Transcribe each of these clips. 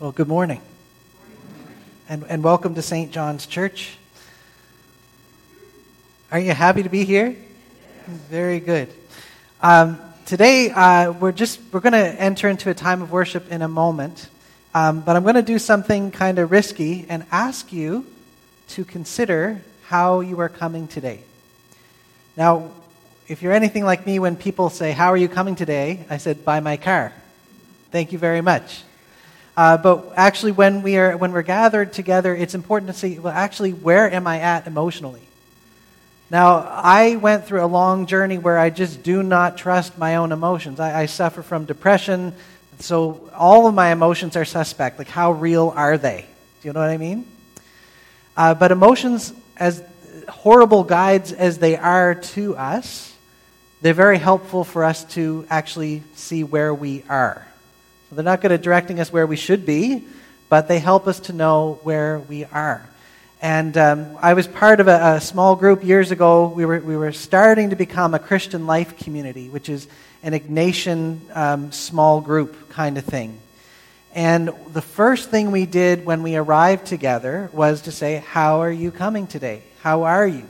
Well, good morning. And, and welcome to St. John's Church. Are you happy to be here? Very good. Um, today, uh, we're just we're going to enter into a time of worship in a moment, um, but I'm going to do something kind of risky and ask you to consider how you are coming today. Now, if you're anything like me, when people say, "How are you coming today?" I said, "By my car." Thank you very much. Uh, but actually, when, we are, when we're gathered together, it's important to see, well, actually, where am I at emotionally? Now, I went through a long journey where I just do not trust my own emotions. I, I suffer from depression, so all of my emotions are suspect. Like, how real are they? Do you know what I mean? Uh, but emotions, as horrible guides as they are to us, they're very helpful for us to actually see where we are. So they're not good at directing us where we should be, but they help us to know where we are. And um, I was part of a, a, small group years ago. We were, we were starting to become a Christian life community, which is an Ignatian um, small group kind of thing. And the first thing we did when we arrived together was to say, How are you coming today? How are you?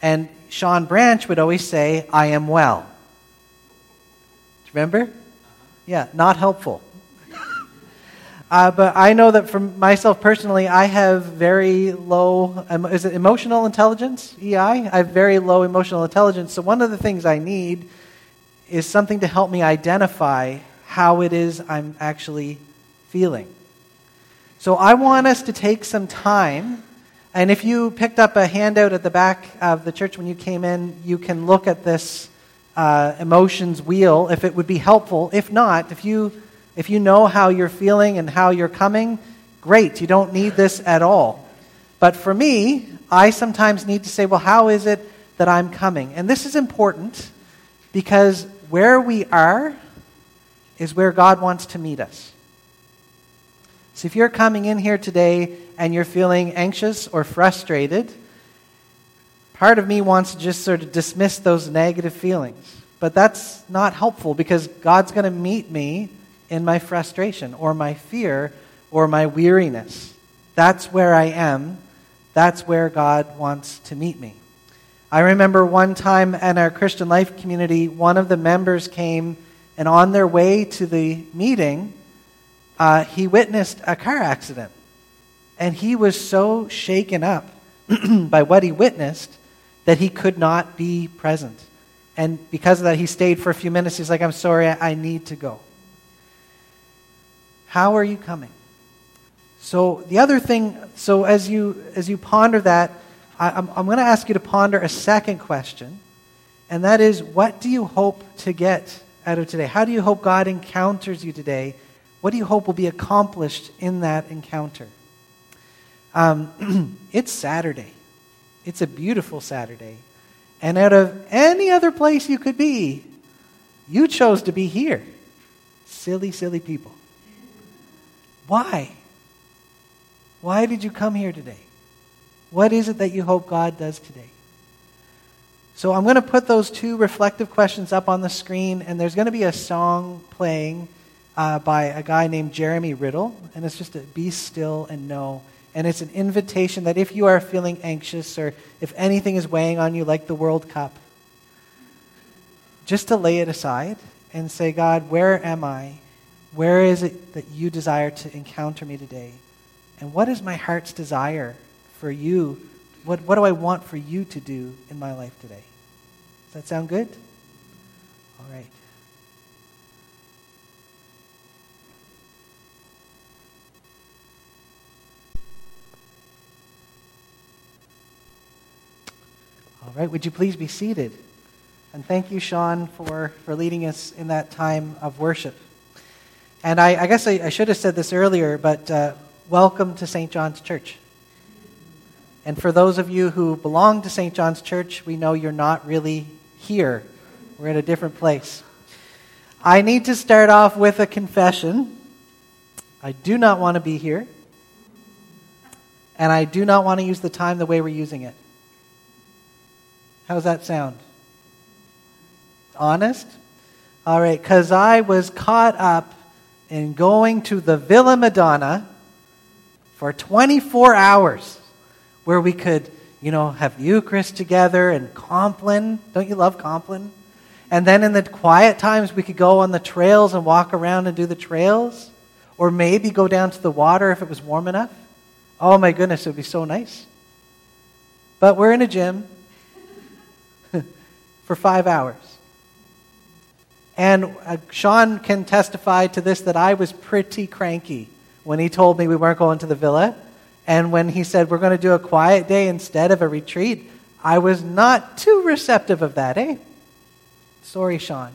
And Sean Branch would always say, I am well. Do you remember? Yeah, not helpful. uh, but I know that for myself personally, I have very low, is it emotional intelligence, EI? I have very low emotional intelligence. So one of the things I need is something to help me identify how it is I'm actually feeling. So I want us to take some time. And if you picked up a handout at the back of the church when you came in, you can look at this uh, emotions wheel if it would be helpful. If not, if you, if you know how you're feeling and how you're coming, great. You don't need this at all. But for me, I sometimes need to say, well, how is it that I'm coming? And this is important because where we are is where God wants to meet us. So if you're coming in here today and you're feeling anxious or frustrated, Part of me wants to just sort of dismiss those negative feelings. But that's not helpful because God's going to meet me in my frustration or my fear or my weariness. That's where I am. That's where God wants to meet me. I remember one time in our Christian life community, one of the members came, and on their way to the meeting, uh, he witnessed a car accident. And he was so shaken up by what he witnessed that he could not be present. And because of that, he stayed for a few minutes. He's like, I'm sorry, I need to go. How are you coming? So the other thing, so as you as you ponder that, I, I'm, I'm going to ask you to ponder a second question, and that is, what do you hope to get out of today? How do you hope God encounters you today? What do you hope will be accomplished in that encounter? Um, it's Saturday. It's a beautiful Saturday. And out of any other place you could be, you chose to be here. Silly, silly people. Why? Why did you come here today? What is it that you hope God does today? So I'm going to put those two reflective questions up on the screen, and there's going to be a song playing uh, by a guy named Jeremy Riddle, and it's just a Be Still and Know. And it's an invitation that if you are feeling anxious or if anything is weighing on you, like the World Cup, just to lay it aside and say, God, where am I? Where is it that you desire to encounter me today? And what is my heart's desire for you? What, what do I want for you to do in my life today? Does that sound good? Right, would you please be seated? And thank you, Sean, for, for leading us in that time of worship. And I, I guess I, I, should have said this earlier, but uh, welcome to St. John's Church. And for those of you who belong to St. John's Church, we know you're not really here. We're in a different place. I need to start off with a confession. I do not want to be here. And I do not want to use the time the way we're using it. How's that sound? Honest? All right, because I was caught up in going to the Villa Madonna for 24 hours where we could, you know, have Eucharist together and Compline. Don't you love Compline? And then in the quiet times, we could go on the trails and walk around and do the trails. Or maybe go down to the water if it was warm enough. Oh my goodness, it would be so nice. But we're in a gym for five hours. And uh, Sean can testify to this that I was pretty cranky when he told me we weren't going to the villa. And when he said we're going to do a quiet day instead of a retreat, I was not too receptive of that, eh? Sorry, Sean.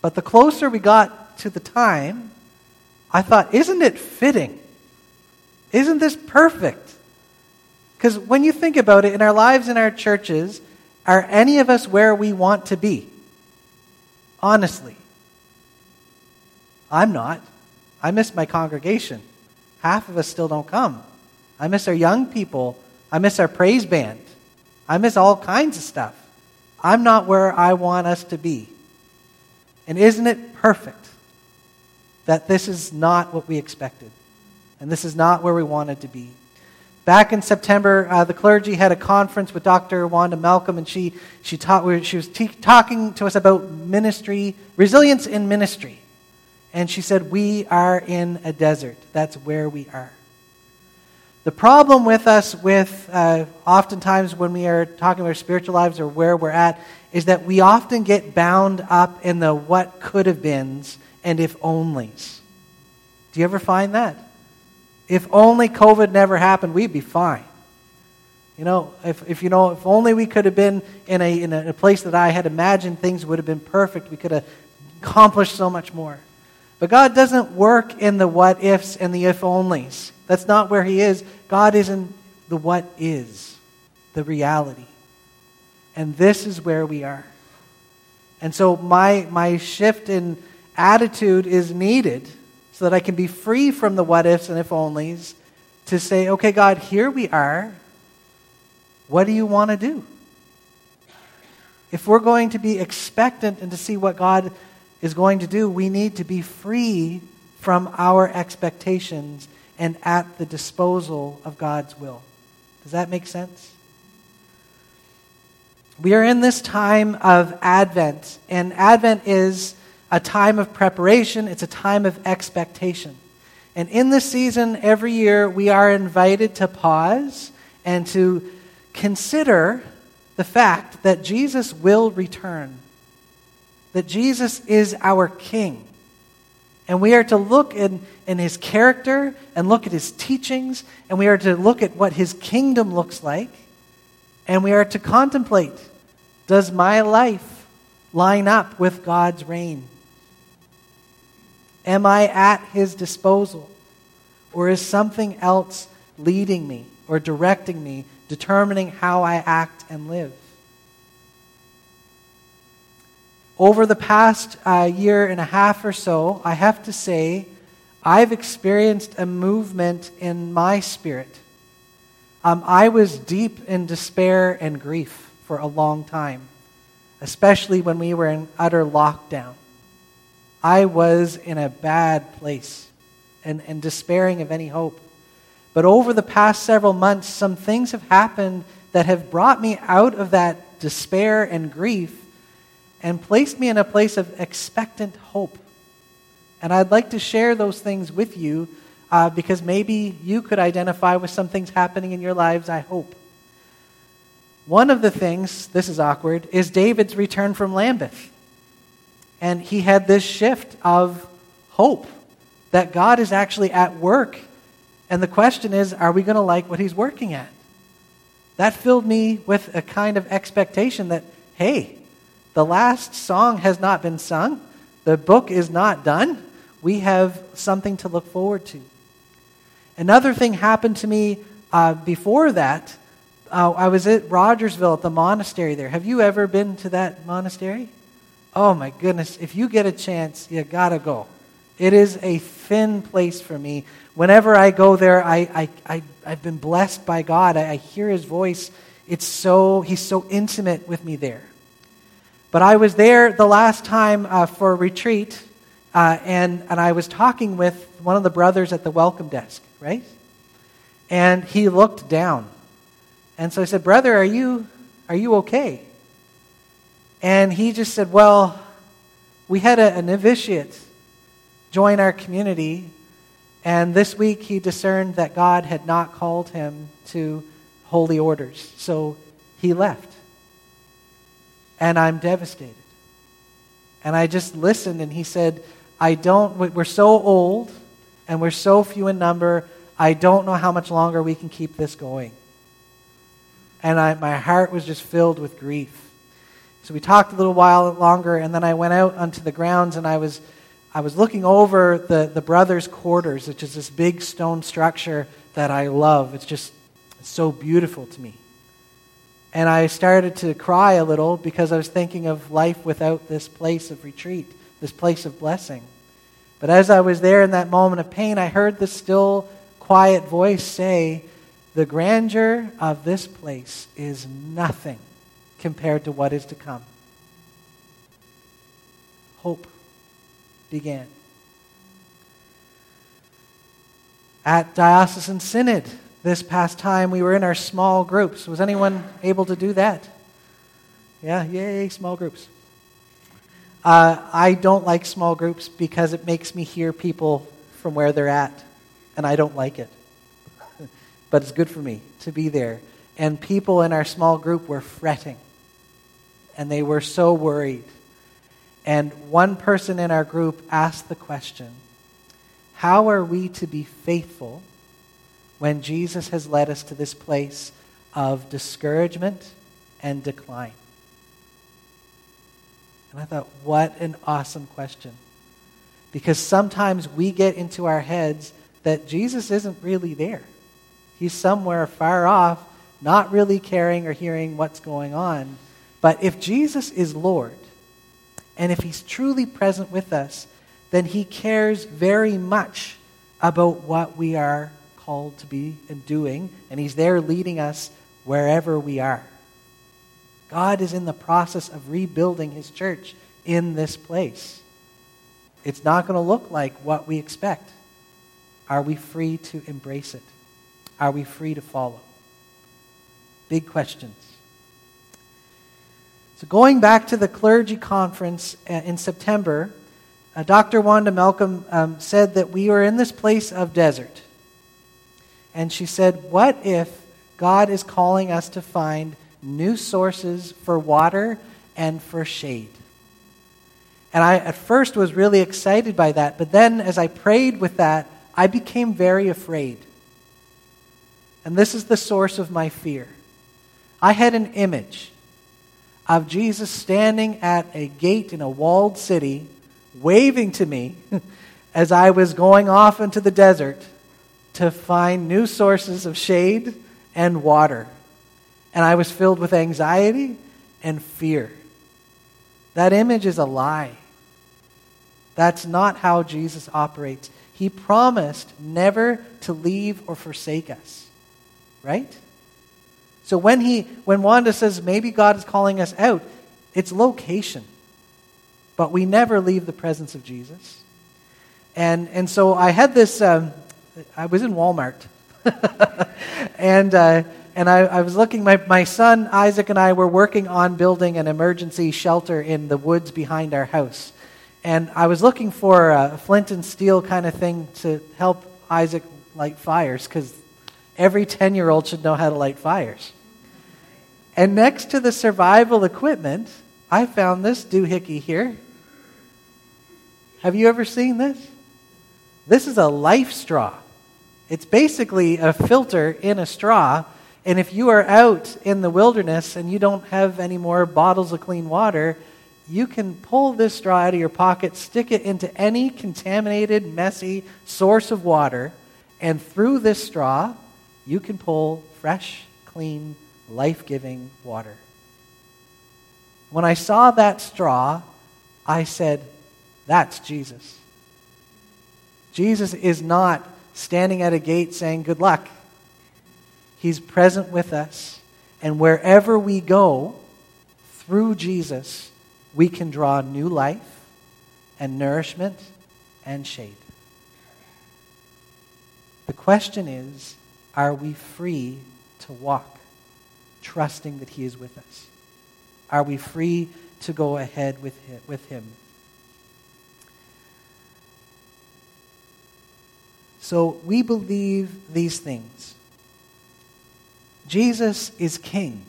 But the closer we got to the time, I thought, isn't it fitting? Isn't this perfect? Because when you think about it, in our lives, in our churches, are any of us where we want to be? Honestly. I'm not. I miss my congregation. Half of us still don't come. I miss our young people. I miss our praise band. I miss all kinds of stuff. I'm not where I want us to be. And isn't it perfect that this is not what we expected? And this is not where we wanted to be. Back in September, uh, the clergy had a conference with Dr. Wanda Malcolm, and she, she, taught, she was talking to us about ministry, resilience in ministry. And she said, We are in a desert. That's where we are. The problem with us, with uh, oftentimes when we are talking about our spiritual lives or where we're at, is that we often get bound up in the what could have beens and if onlys. Do you ever find that? If only COVID never happened, we'd be fine. You know, if, if you know, if only we could have been in a, in a place that I had imagined things would have been perfect, we could have accomplished so much more. But God doesn't work in the what ifs and the if onlys. That's not where He is. God is in the what is, the reality. And this is where we are. And so my, my shift in attitude is needed so that I can be free from the what ifs and if onlys to say, okay, God, here we are. What do you want to do? If we're going to be expectant and to see what God is going to do, we need to be free from our expectations and at the disposal of God's will. Does that make sense? We are in this time of Advent, and Advent is a time of preparation, it's a time of expectation. And in this season, every year, we are invited to pause and to consider the fact that Jesus will return, that Jesus is our King. And we are to look in, in his character and look at his teachings, and we are to look at what his kingdom looks like, and we are to contemplate does my life line up with God's reign? Am I at his disposal? Or is something else leading me or directing me, determining how I act and live? Over the past uh, year and a half or so, I have to say, I've experienced a movement in my spirit. Um, I was deep in despair and grief for a long time, especially when we were in utter lockdown. I was in a bad place and, and despairing of any hope. But over the past several months, some things have happened that have brought me out of that despair and grief and placed me in a place of expectant hope. And I'd like to share those things with you uh, because maybe you could identify with some things happening in your lives, I hope. One of the things, this is awkward, is David's return from Lambeth. And he had this shift of hope that God is actually at work. And the question is, are we going to like what he's working at? That filled me with a kind of expectation that, hey, the last song has not been sung. The book is not done. We have something to look forward to. Another thing happened to me uh, before that. Uh, I was at Rogersville at the monastery there. Have you ever been to that monastery? Oh my goodness. If you get a chance, you gotta go. It is a thin place for me. Whenever I go there, I, I, I, I've been blessed by God. I, I hear his voice. It's so, he's so intimate with me there. But I was there the last time uh, for a retreat uh, and, and I was talking with one of the brothers at the welcome desk, right? And he looked down. And so I said, Brother, are you, are you okay? And he just said, Well, we had a, a novitiate join our community, and this week he discerned that God had not called him to holy orders. So he left. And I'm devastated. And I just listened, and he said, I don't, we're so old and we're so few in number, I don't know how much longer we can keep this going. And I, my heart was just filled with grief. So we talked a little while longer, and then I went out onto the grounds and I was, I was looking over the, the brothers' quarters, which is this big stone structure that I love. It's just it's so beautiful to me. And I started to cry a little because I was thinking of life without this place of retreat, this place of blessing. But as I was there in that moment of pain, I heard the still, quiet voice say, The grandeur of this place is nothing compared to what is to come. Hope began. At Diocesan Synod this past time, we were in our small groups. Was anyone able to do that? Yeah, yay, small groups. Uh, I don't like small groups because it makes me hear people from where they're at, and I don't like it. but it's good for me to be there. And people in our small group were fretting and they were so worried. And one person in our group asked the question How are we to be faithful when Jesus has led us to this place of discouragement and decline? And I thought, what an awesome question. Because sometimes we get into our heads that Jesus isn't really there. He's somewhere far off, not really caring or hearing what's going on. But if Jesus is Lord, and if he's truly present with us, then he cares very much about what we are called to be and doing, and he's there leading us wherever we are. God is in the process of rebuilding his church in this place. It's not going to look like what we expect. Are we free to embrace it? Are we free to follow? Big questions. So, going back to the clergy conference uh, in September, uh, Dr. Wanda Malcolm um, said that we were in this place of desert. And she said, What if God is calling us to find new sources for water and for shade? And I, at first, was really excited by that. But then, as I prayed with that, I became very afraid. And this is the source of my fear. I had an image of Jesus standing at a gate in a walled city, waving to me as I was going off into the desert to find new sources of shade and water. And I was filled with anxiety and fear. That image is a lie. That's not how Jesus operates. He promised never to leave or forsake us. Right? So when he when Wanda says maybe God is calling us out, it's location. But we never leave the presence of Jesus. And and so I had this um, I was in Walmart. and uh, and I, I, was looking, my, my son Isaac and I were working on building an emergency shelter in the woods behind our house. And I was looking for a flint and steel kind of thing to help Isaac light fires because Every 10 year old should know how to light fires. And next to the survival equipment, I found this doohickey here. Have you ever seen this? This is a life straw. It's basically a filter in a straw. And if you are out in the wilderness and you don't have any more bottles of clean water, you can pull this straw out of your pocket, stick it into any contaminated, messy source of water, and through this straw, you can pull fresh, clean, life giving water. When I saw that straw, I said, That's Jesus. Jesus is not standing at a gate saying, Good luck. He's present with us. And wherever we go, through Jesus, we can draw new life and nourishment and shade. The question is are we free to walk, trusting that He is with us? Are we free to go ahead with Him? With him? So we believe these things. Jesus is King.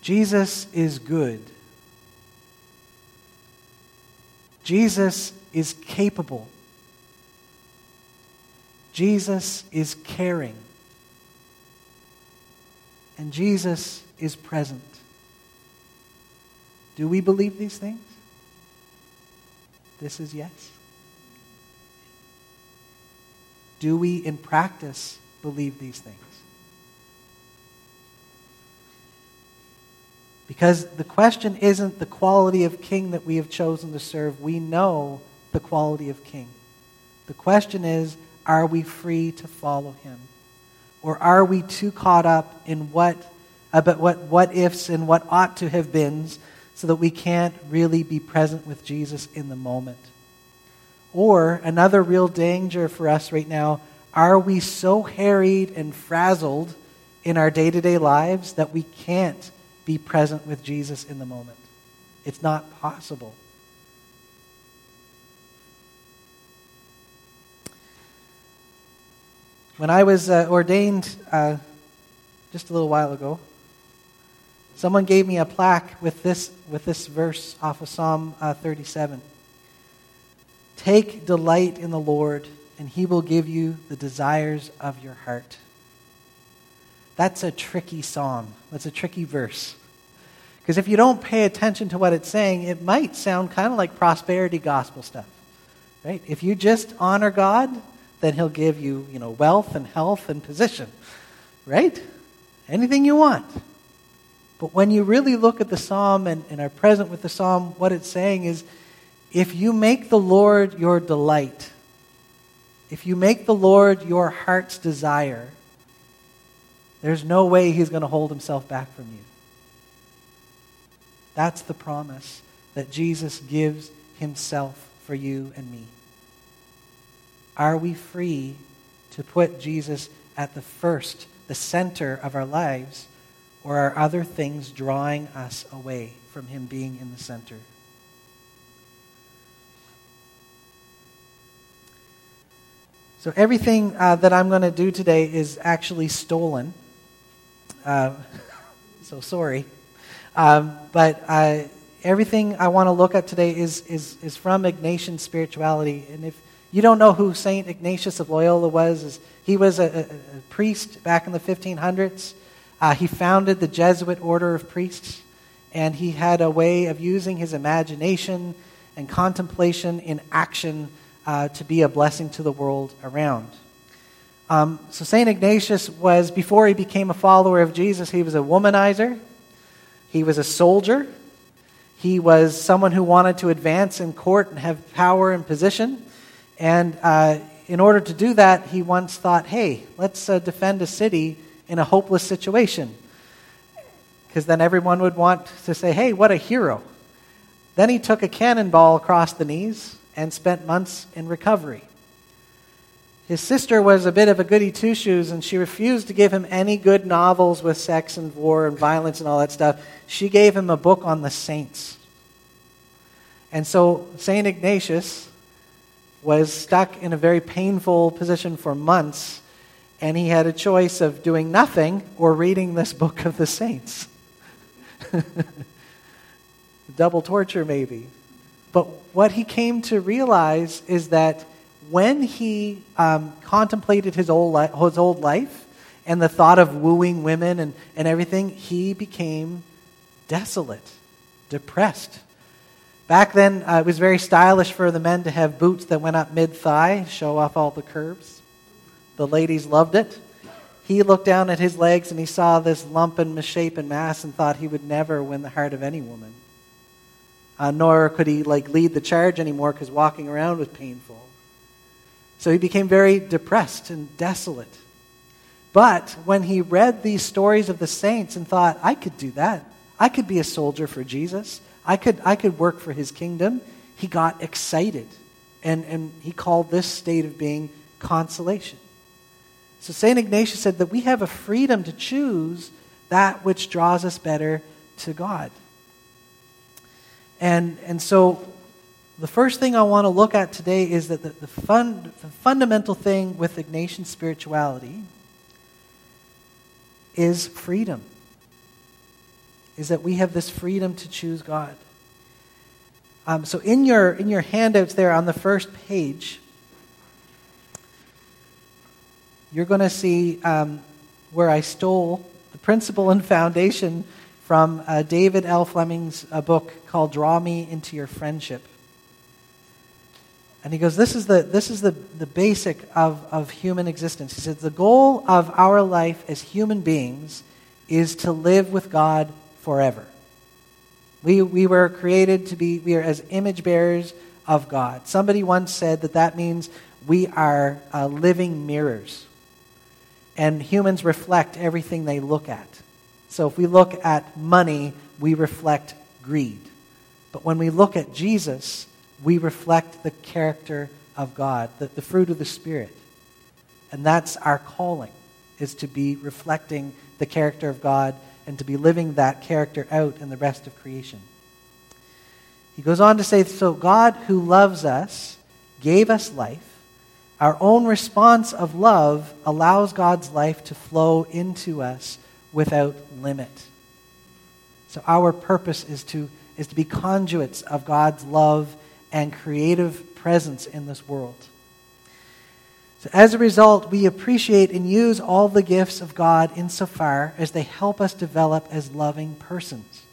Jesus is good. Jesus is capable. Jesus is caring. And Jesus is present. Do we believe these things? This is yes. Do we, in practice, believe these things? Because the question isn't the quality of king that we have chosen to serve. We know the quality of king. The question is are we free to follow him? Or are we too caught up in what, uh, about what, what ifs and what ought to have been so that we can't really be present with Jesus in the moment? Or another real danger for us right now are we so harried and frazzled in our day to day lives that we can't be present with Jesus in the moment? It's not possible. When I was uh, ordained uh, just a little while ago, someone gave me a plaque with this, with this verse off of Psalm uh, 37. Take delight in the Lord, and he will give you the desires of your heart. That's a tricky psalm. That's a tricky verse. Because if you don't pay attention to what it's saying, it might sound kind of like prosperity gospel stuff. Right? If you just honor God, then he'll give you, you know, wealth and health and position. Right? Anything you want. But when you really look at the psalm and, and are present with the psalm, what it's saying is if you make the Lord your delight, if you make the Lord your heart's desire, there's no way he's going to hold himself back from you. That's the promise that Jesus gives himself for you and me. Are we free to put Jesus at the first, the center of our lives, or are other things drawing us away from Him being in the center? So, everything uh, that I'm going to do today is actually stolen. Uh, so, sorry. Um, but uh, everything I want to look at today is, is, is from Ignatian spirituality. And if you don't know who St. Ignatius of Loyola was, he was a, a, a, priest back in the 1500s. Uh, he founded the Jesuit order of priests, and he had a way of using his imagination and contemplation in action uh, to be a blessing to the world around. Um, so, St. Ignatius was, before he became a follower of Jesus, he was a womanizer, he was a soldier, he was someone who wanted to advance in court and have power and position. And uh, in order to do that, he once thought, hey, let's uh, defend a city in a hopeless situation. Because then everyone would want to say, hey, what a hero. Then he took a cannonball across the knees and spent months in recovery. His sister was a bit of a goody two shoes, and she refused to give him any good novels with sex and war and violence and all that stuff. She gave him a book on the saints. And so, St. Ignatius was stuck in a very painful position for months, and he had a choice of doing nothing or reading this book of the saints. Double torture, maybe. But what he came to realize is that when he um, contemplated his old, li- his old life and the thought of wooing women and, and everything, he became desolate, depressed, Back then, uh, it was very stylish for the men to have boots that went up mid thigh, show off all the curves. The ladies loved it. He looked down at his legs and he saw this lump and misshapen mass and thought he would never win the heart of any woman. Uh, nor could he like lead the charge anymore because walking around was painful. So he became very depressed and desolate. But when he read these stories of the saints and thought, I could do that. I could be a soldier for Jesus. I could, I could work for his kingdom. he got excited. And, and he called this state of being consolation. So St. Ignatius said that we have a freedom to choose that which draws us better to God. And, and so the first thing I want to look at today is that the, the, fun, the fundamental thing with Ignatian spirituality is freedom. Is that we have this freedom to choose God. Um, so in your in your handouts there on the first page, you're going to see um, where I stole the principle and foundation from uh, David L. Fleming's uh, book called "Draw Me into Your Friendship." And he goes, This is the, this is the, the basic of, of human existence. He says, The goal of our life as human beings is to live with God forever. We, we were created to be, we are as image bearers of God. Somebody once said that that means we are uh, living mirrors. And humans reflect everything they look at. So if we look at money, we reflect greed. But when we look at Jesus, we reflect the character of God, the, the fruit of the Spirit. And that's our calling, is to be reflecting the character of God and to be living that character out in the rest of creation. He goes on to say So God, who loves us, gave us life. Our own response of love allows God's life to flow into us without limit. So our purpose is to, is to be conduits of God's love and creative presence in this world. So, as a result, we appreciate and use all the gifts of God insofar as they help us develop as loving persons.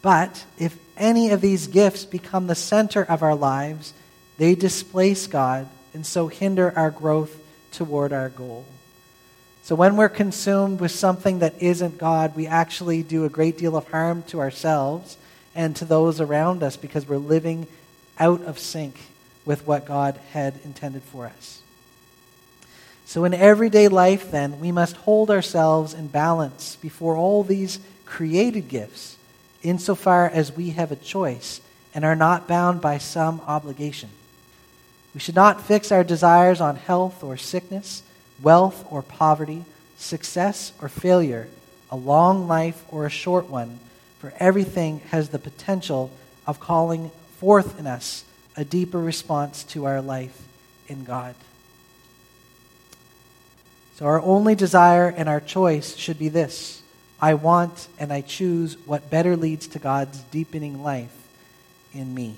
But if any of these gifts become the center of our lives, they displace God and so hinder our growth toward our goal. So, when we're consumed with something that isn't God, we actually do a great deal of harm to ourselves and to those around us because we're living out of sync with what God had intended for us. So, in everyday life, then, we must hold ourselves in balance before all these created gifts, insofar as we have a choice and are not bound by some obligation. We should not fix our desires on health or sickness, wealth or poverty, success or failure, a long life or a short one, for everything has the potential of calling forth in us a deeper response to our life in God. So, our only desire and our choice should be this I want and I choose what better leads to God's deepening life in me.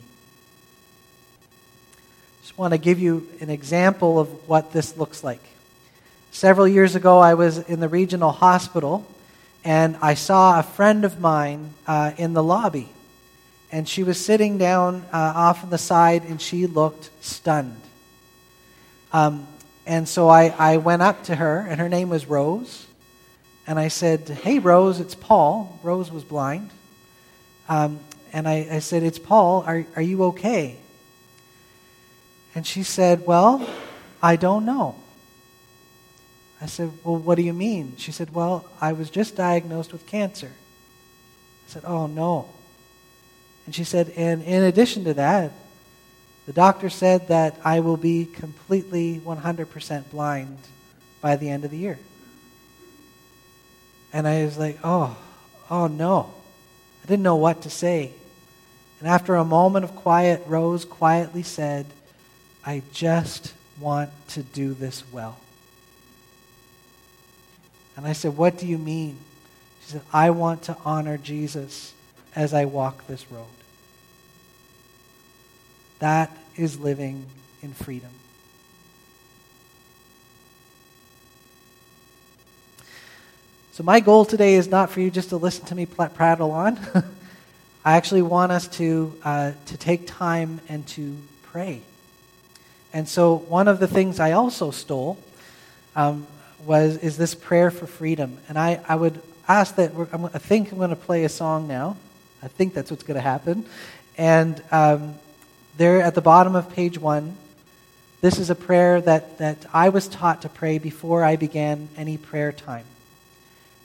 Just want to give you an example of what this looks like. Several years ago, I was in the regional hospital and I saw a friend of mine uh, in the lobby and she was sitting down uh, off on the side and she looked stunned. Um, and so I, I went up to her, and her name was Rose. And I said, Hey, Rose, it's Paul. Rose was blind. Um, and I, I said, It's Paul. Are, are you okay? And she said, Well, I don't know. I said, Well, what do you mean? She said, Well, I was just diagnosed with cancer. I said, Oh, no. And she said, and in addition to that, the doctor said that I will be completely 100% blind by the end of the year. And I was like, oh, oh no. I didn't know what to say. And after a moment of quiet, Rose quietly said, I just want to do this well. And I said, What do you mean? She said, I want to honor Jesus as I walk this road. That is living in freedom. So, my goal today is not for you just to listen to me prattle on. I actually want us to, uh, to take time and to pray. And so, one of the things I also stole um, was is this prayer for freedom. And I, I would ask that i think I'm going to play a song now. I think that's what's going to happen. And um, there at the bottom of page one, this is a prayer that, that I was taught to pray before I began any prayer time.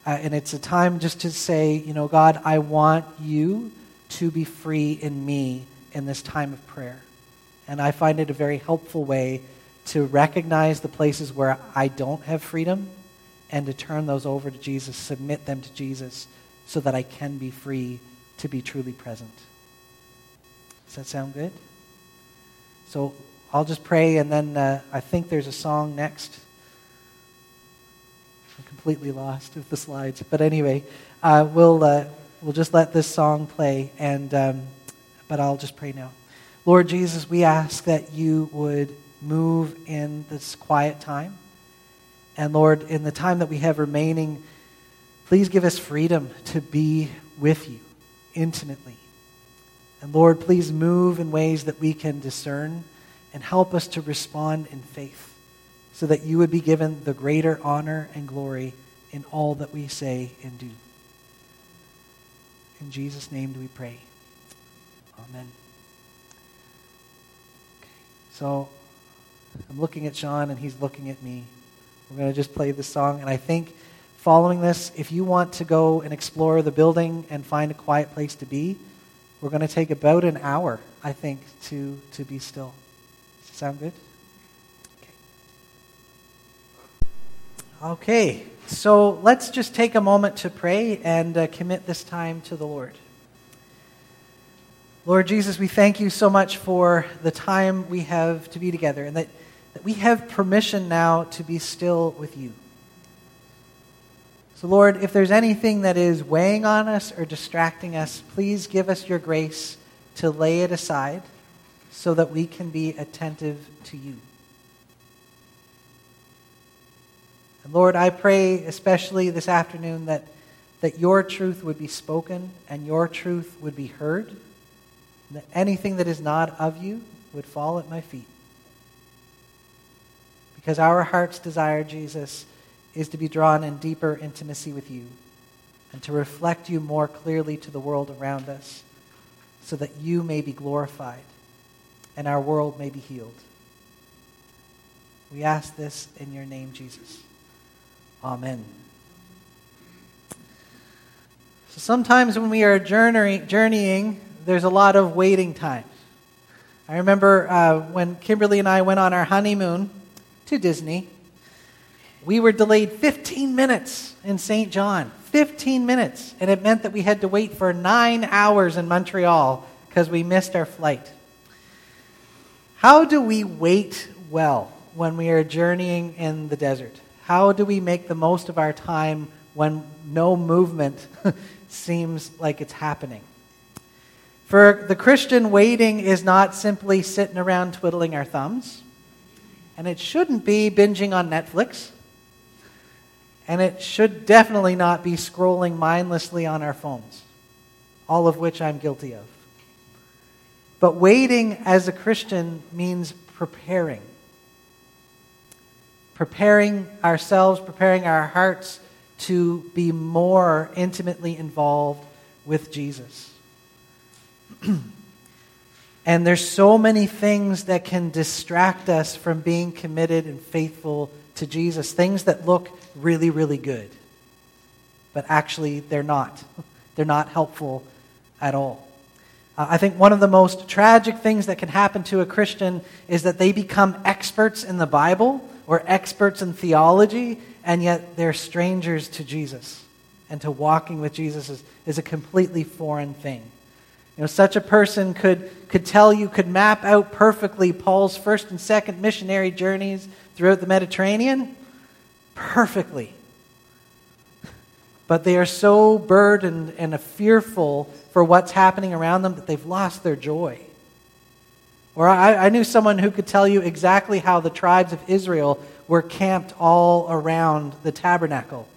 Uh, and it's a time just to say, you know, God, I want you to be free in me in this time of prayer. And I find it a very helpful way to recognize the places where I don't have freedom and to turn those over to Jesus, submit them to Jesus, so that I can be free to be truly present. Does that sound good? So I'll just pray, and then uh, I think there's a song next. I'm completely lost with the slides. But anyway, uh, we'll, uh, we'll just let this song play, and, um, but I'll just pray now. Lord Jesus, we ask that you would move in this quiet time. And Lord, in the time that we have remaining, please give us freedom to be with you intimately. And Lord, please move in ways that we can discern and help us to respond in faith so that you would be given the greater honor and glory in all that we say and do. In Jesus' name do we pray. Amen. So I'm looking at Sean and he's looking at me. We're going to just play this song. And I think following this, if you want to go and explore the building and find a quiet place to be, we're going to take about an hour, I think, to, to be still. Sound good? Okay. Okay, so let's just take a moment to pray and uh, commit this time to the Lord. Lord Jesus, we thank you so much for the time we have to be together and that that we have permission now to be still with you. So, Lord, if there's anything that is weighing on us or distracting us, please give us your grace to lay it aside so that we can be attentive to you. And Lord, I pray especially this afternoon that, that your truth would be spoken and your truth would be heard, and that anything that is not of you would fall at my feet. Because our heart's desire, Jesus, is to be drawn in deeper intimacy with you and to reflect you more clearly to the world around us so that you may be glorified and our world may be healed. We ask this in your name, Jesus. Amen. So sometimes when we are journeying, there's a lot of waiting time. I remember uh, when Kimberly and I went on our honeymoon to Disney. We were delayed 15 minutes in St. John. 15 minutes. And it meant that we had to wait for nine hours in Montreal because we missed our flight. How do we wait well when we are journeying in the desert? How do we make the most of our time when no movement seems like it's happening? For the Christian, waiting is not simply sitting around twiddling our thumbs. And it shouldn't be binging on Netflix. And it should definitely not be scrolling mindlessly on our phones, all of which I'm guilty of. But waiting as a Christian means preparing. Preparing ourselves, preparing our hearts to be more intimately involved with Jesus. And there's so many things that can distract us from being committed and faithful to Jesus. Things that look really, really good. But actually, they're not. They're not helpful at all. Uh, I think one of the most tragic things that can happen to a Christian is that they become experts in the Bible or experts in theology, and yet they're strangers to Jesus. And to walking with Jesus is, is a completely foreign thing. You know, such a person could, could tell you, could map out perfectly Paul's first and second missionary journeys throughout the Mediterranean. Perfectly. But they are so burdened and fearful for what's happening around them that they've lost their joy. Or I, I knew someone who could tell you exactly how the tribes of Israel were camped all around the tabernacle.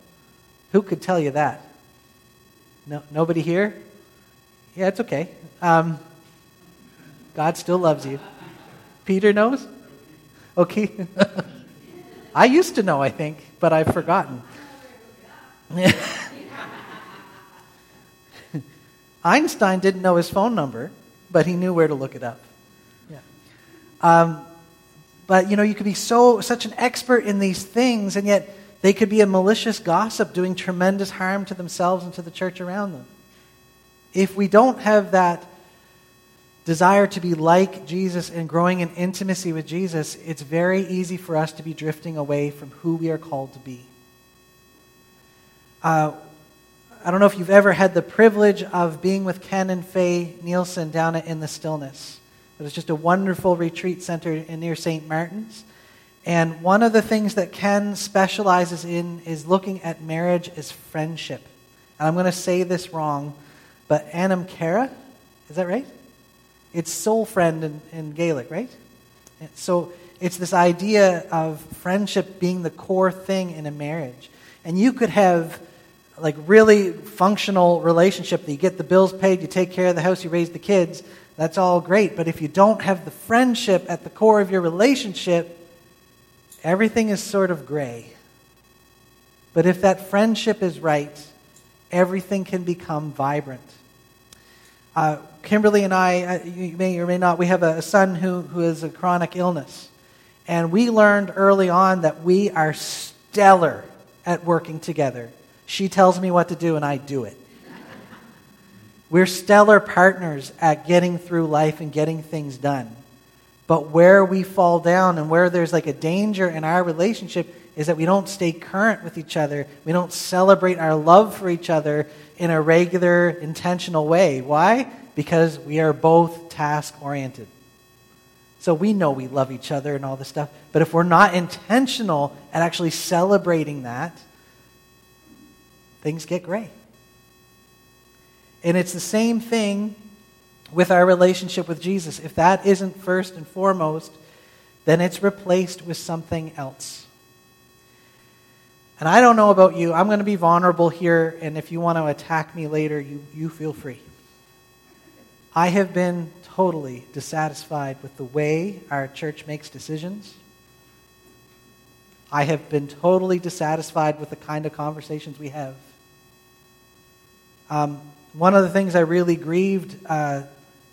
Who could tell you that? No, nobody here? Yeah, it's okay. Um, God still loves you. Peter knows? Okay. I used to know, I think, but I've forgotten. Einstein didn't know his phone number, but he knew where to look it up. Yeah. Um, but you know, you could be so such an expert in these things, and yet they could be a malicious gossip doing tremendous harm to themselves and to the church around them if we don't have that desire to be like Jesus and growing in intimacy with Jesus, it's very easy for us to be drifting away from who we are called to be. Uh, I don't know if you've ever had the privilege of being with Ken and Faye Nielsen down at In the Stillness. It was just a wonderful retreat center near St. Martin's. And one of the things that Ken specializes in is looking at marriage as friendship. And I'm going to say this wrong, but Anam Cara, is that right? It's soul friend in, in Gaelic, right? So it's this idea of friendship being the core thing in a marriage. And you could have like really functional relationship that you get the bills paid, you take care of the house, you raise the kids. That's all great. But if you don't have the friendship at the core of your relationship, everything is sort of gray. But if that friendship is right, everything can become vibrant. Uh, Kimberly and I, uh, you may or may not, we have a son who, who has a chronic illness. And we learned early on that we are stellar at working together. She tells me what to do, and I do it. We're stellar partners at getting through life and getting things done. But where we fall down and where there's like a danger in our relationship is that we don't stay current with each other. We don't celebrate our love for each other in a regular, intentional way. Why? Because we are both task oriented. So we know we love each other and all this stuff. But if we're not intentional at actually celebrating that, things get gray. And it's the same thing with our relationship with Jesus. If that isn't first and foremost, then it's replaced with something else. And I don't know about you. I'm going to be vulnerable here, and if you want to attack me later, you, you feel free. I have been totally dissatisfied with the way our church makes decisions. I have been totally dissatisfied with the kind of conversations we have. Um, one of the things I really grieved uh,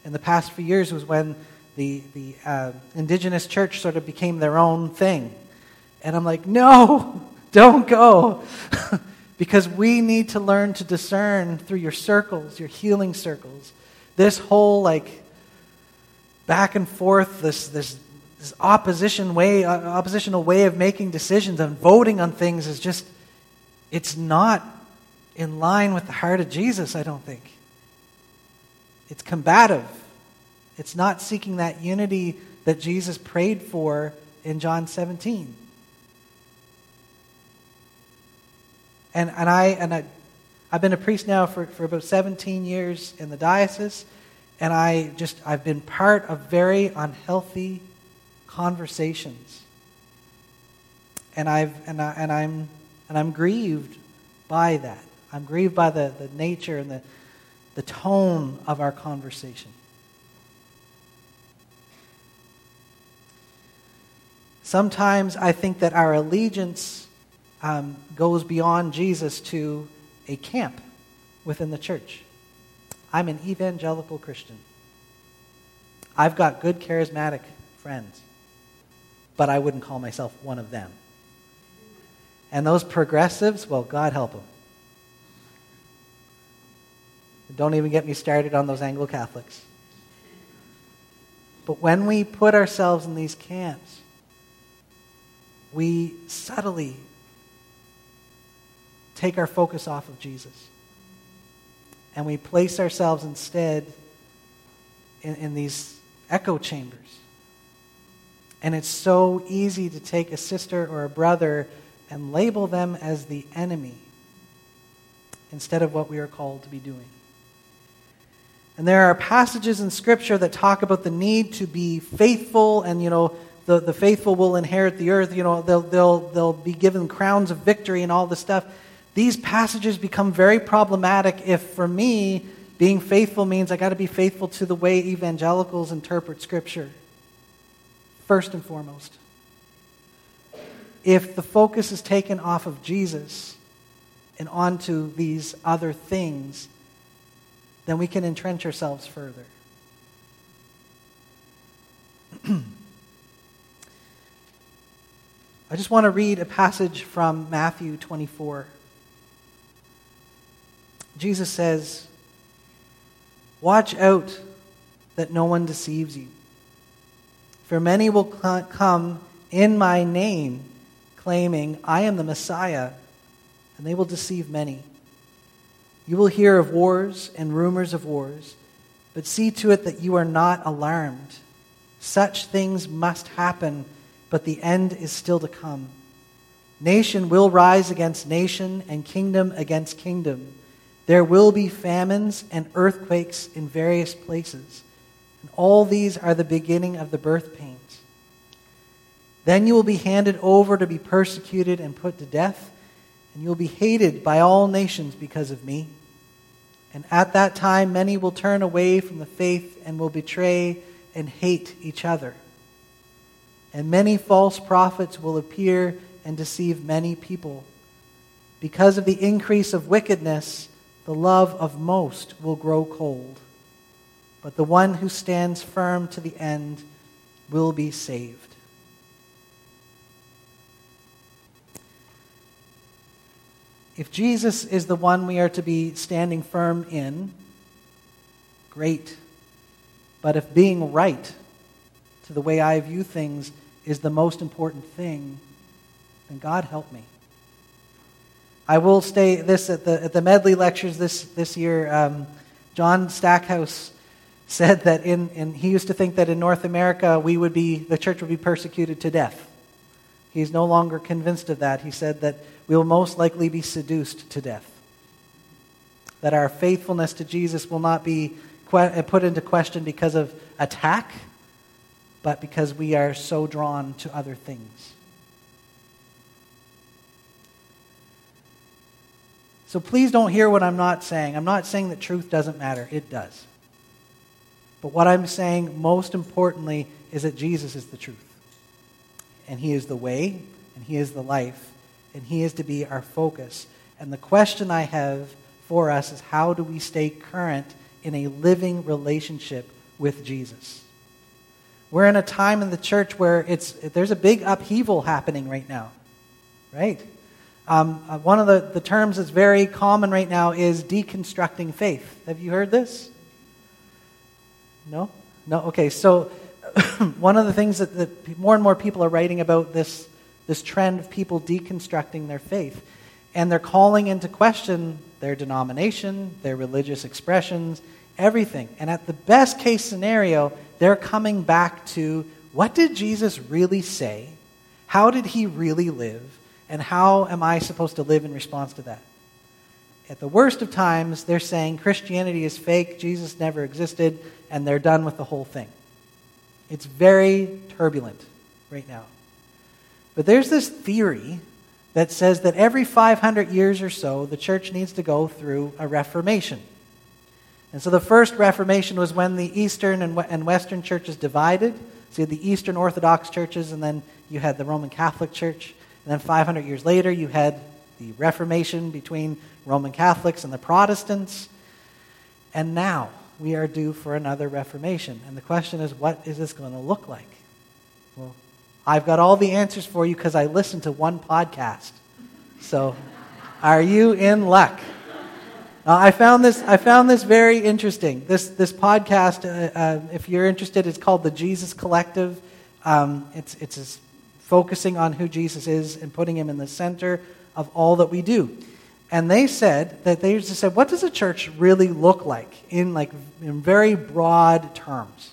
in the past few years was when the, the uh, indigenous church sort of became their own thing. And I'm like, no, don't go. because we need to learn to discern through your circles, your healing circles. This whole like back and forth, this, this, this opposition way, uh, oppositional way of making decisions and voting on things is just, it's not in line with the heart of Jesus, I don't think. It's combative. It's not seeking that unity that Jesus prayed for in John 17. And, and, I, and I, I've been a priest now for, for about 17 years in the diocese, and I just, I've been part of very unhealthy conversations. And, I've, and, I, and, I'm, and I'm grieved by that. I'm grieved by the, the nature and the, the tone of our conversation. Sometimes I think that our allegiance um, goes beyond Jesus to a camp within the church. I'm an evangelical Christian. I've got good charismatic friends, but I wouldn't call myself one of them. And those progressives, well, God help them. Don't even get me started on those Anglo Catholics. But when we put ourselves in these camps, we subtly take our focus off of Jesus. And we place ourselves instead in, in these echo chambers. And it's so easy to take a sister or a brother and label them as the enemy instead of what we are called to be doing. And there are passages in Scripture that talk about the need to be faithful, and, you know, the, the faithful will inherit the earth. You know, they'll, they'll, they'll be given crowns of victory and all this stuff. These passages become very problematic if, for me, being faithful means I got to be faithful to the way evangelicals interpret Scripture, first and foremost. If the focus is taken off of Jesus and onto these other things, then we can entrench ourselves further. I just want to read a passage from Matthew 24. Jesus says, Watch out that no one deceives you. For many will come in my name, claiming, I am the Messiah, and they will deceive many. You will hear of wars and rumors of wars, but see to it that you are not alarmed. Such things must happen, but the end is still to come. Nation will rise against nation, and kingdom against kingdom. There will be famines and earthquakes in various places. And all these are the beginning of the birth pains. Then you will be handed over to be persecuted and put to death, and you will be hated by all nations because of me. And at that time, many will turn away from the faith and will betray and hate each other. And many false prophets will appear and deceive many people. Because of the increase of wickedness, the love of most will grow cold but the one who stands firm to the end will be saved. If Jesus is the one we are to be standing firm in, great. But if being right to the way I view things is the most important thing, then God help me. I will say this at the, at the Medley lectures this, this year. Um, John Stackhouse said that in, in, he used to think that in North America we would be, the church would be persecuted to death. He's no longer convinced of that. He said that we will most likely be seduced to death. That our faithfulness to Jesus will not be que- put into question because of attack, but because we are so drawn to other things. So please don't hear what I'm not saying. I'm not saying that truth doesn't matter, it does. But what I'm saying most importantly is that Jesus is the truth. And He is the way, and He is the life, and He is to be our focus. And the question I have for us is how do we stay current in a living relationship with Jesus? We're in a time in the church where it's, there's a big upheaval happening right now, right? Um, uh, one of the, the terms that's very common right now is deconstructing faith. Have you heard this? No? No? Okay, so one of the things that, that more and more people are writing about this, this trend of people deconstructing their faith. And they're calling into question their denomination, their religious expressions, everything. And at the best case scenario, they're coming back to what did Jesus really say? How did he really live? And how am I supposed to live in response to that? At the worst of times, they're saying Christianity is fake, Jesus never existed, and they're done with the whole thing. It's very turbulent right now. But there's this theory that says that every 500 years or so, the church needs to go through a reformation. And so the first reformation was when the Eastern and Western churches divided. So you had the Eastern Orthodox churches, and then you had the Roman Catholic Church. And then 500 years later, you had the Reformation between Roman Catholics and the Protestants. And now we are due for another Reformation. And the question is, what is this going to look like? Well, I've got all the answers for you because I listened to one podcast. So, are you in luck? Uh, I found this. I found this very interesting. This this podcast, uh, uh, if you're interested, it's called the Jesus Collective. Um, it's it's focusing on who Jesus is and putting him in the center of all that we do. And they said that they just said, what does a church really look like in like in very broad terms?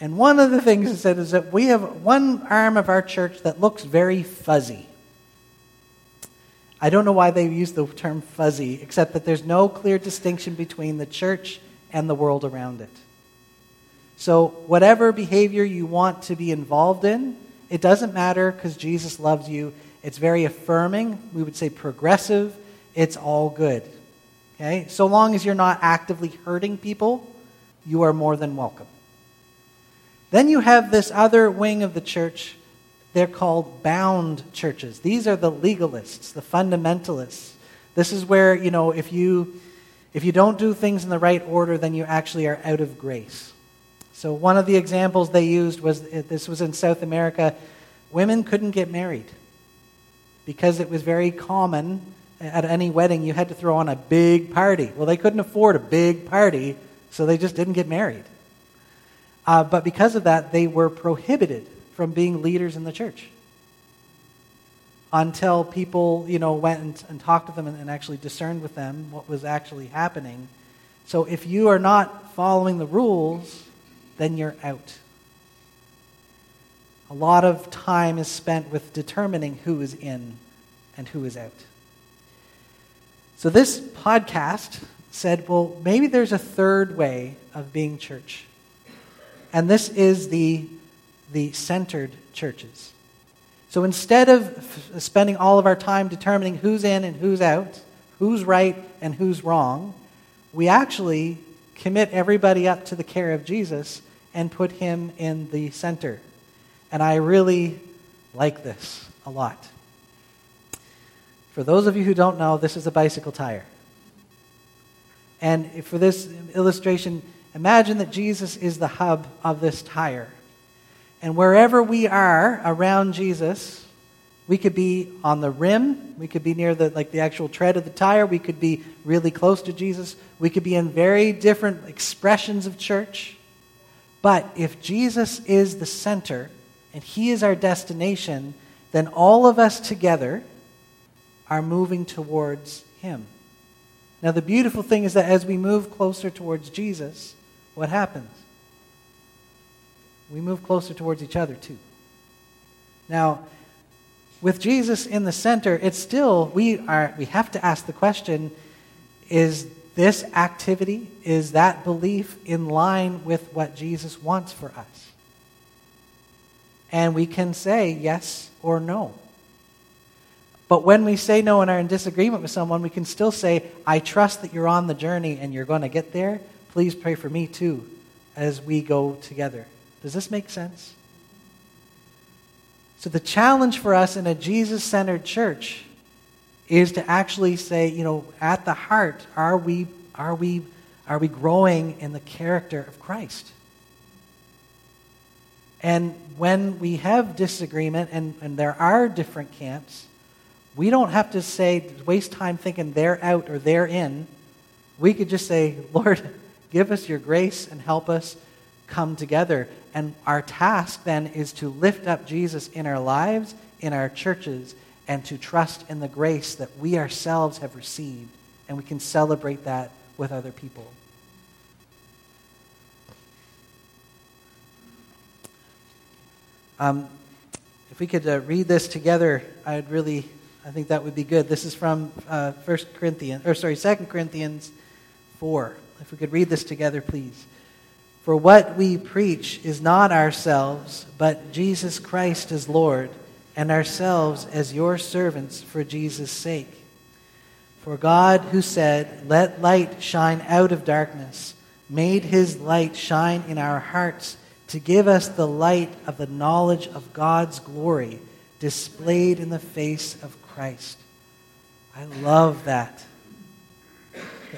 And one of the things they said is that we have one arm of our church that looks very fuzzy. I don't know why they use the term fuzzy, except that there's no clear distinction between the church and the world around it. So, whatever behavior you want to be involved in, it doesn't matter because Jesus loves you it's very affirming. We would say progressive. It's all good. Okay? So long as you're not actively hurting people, you are more than welcome. Then you have this other wing of the church. They're called bound churches. These are the legalists, the fundamentalists. This is where, you know, if you if you don't do things in the right order, then you actually are out of grace. So one of the examples they used was this was in South America. Women couldn't get married because it was very common at any wedding you had to throw on a big party. Well, they couldn't afford a big party, so they just didn't get married. Uh, but because of that, they were prohibited from being leaders in the church until people, you know, went and, and talked to them and, and actually discerned with them what was actually happening. So if you are not following the rules, then you're out. A lot of time is spent with determining who is in and who is out. So this podcast said, well, maybe there's a third way of being church. And this is the, the centered churches. So instead of f- spending all of our time determining who's in and who's out, who's right and who's wrong, we actually commit everybody up to the care of Jesus and put him in the center. And I really like this a lot. For those of you who don't know, this is a bicycle tire. And for this illustration, imagine that Jesus is the hub of this tire. And wherever we are around Jesus, we could be on the rim, we could be near the like the actual tread of the tire, we could be really close to Jesus, we could be in very different expressions of church. But if Jesus is the center, and He is our destination, then all of us together are moving towards Him. Now, the beautiful thing is that as we move closer towards Jesus, what happens? We move closer towards each other too. Now, with Jesus in the center, it's still, we, are, we have to ask the question is this activity, is that belief in line with what Jesus wants for us? and we can say yes or no. But when we say no and are in disagreement with someone, we can still say, I trust that you're on the journey and you're going to get there. Please pray for me too as we go together. Does this make sense? So, the challenge for us in a Jesus centered church is to actually say, you know, at the heart, are we, are we, are we growing in the character of Christ? And when we have disagreement and, and there are different camps, we don't have to say, waste time thinking they're out or they're in. We could just say, Lord, give us your grace and help us come together. And our task then is to lift up Jesus in our lives, in our churches, and to trust in the grace that we ourselves have received. And we can celebrate that with other people. Um, if we could uh, read this together, I'd really, I think that would be good. This is from uh, 1 Corinthians, or sorry, 2 Corinthians 4. If we could read this together, please. For what we preach is not ourselves, but Jesus Christ as Lord, and ourselves as your servants for Jesus' sake. For God, who said, Let light shine out of darkness, made his light shine in our hearts to give us the light of the knowledge of God's glory displayed in the face of Christ. I love that.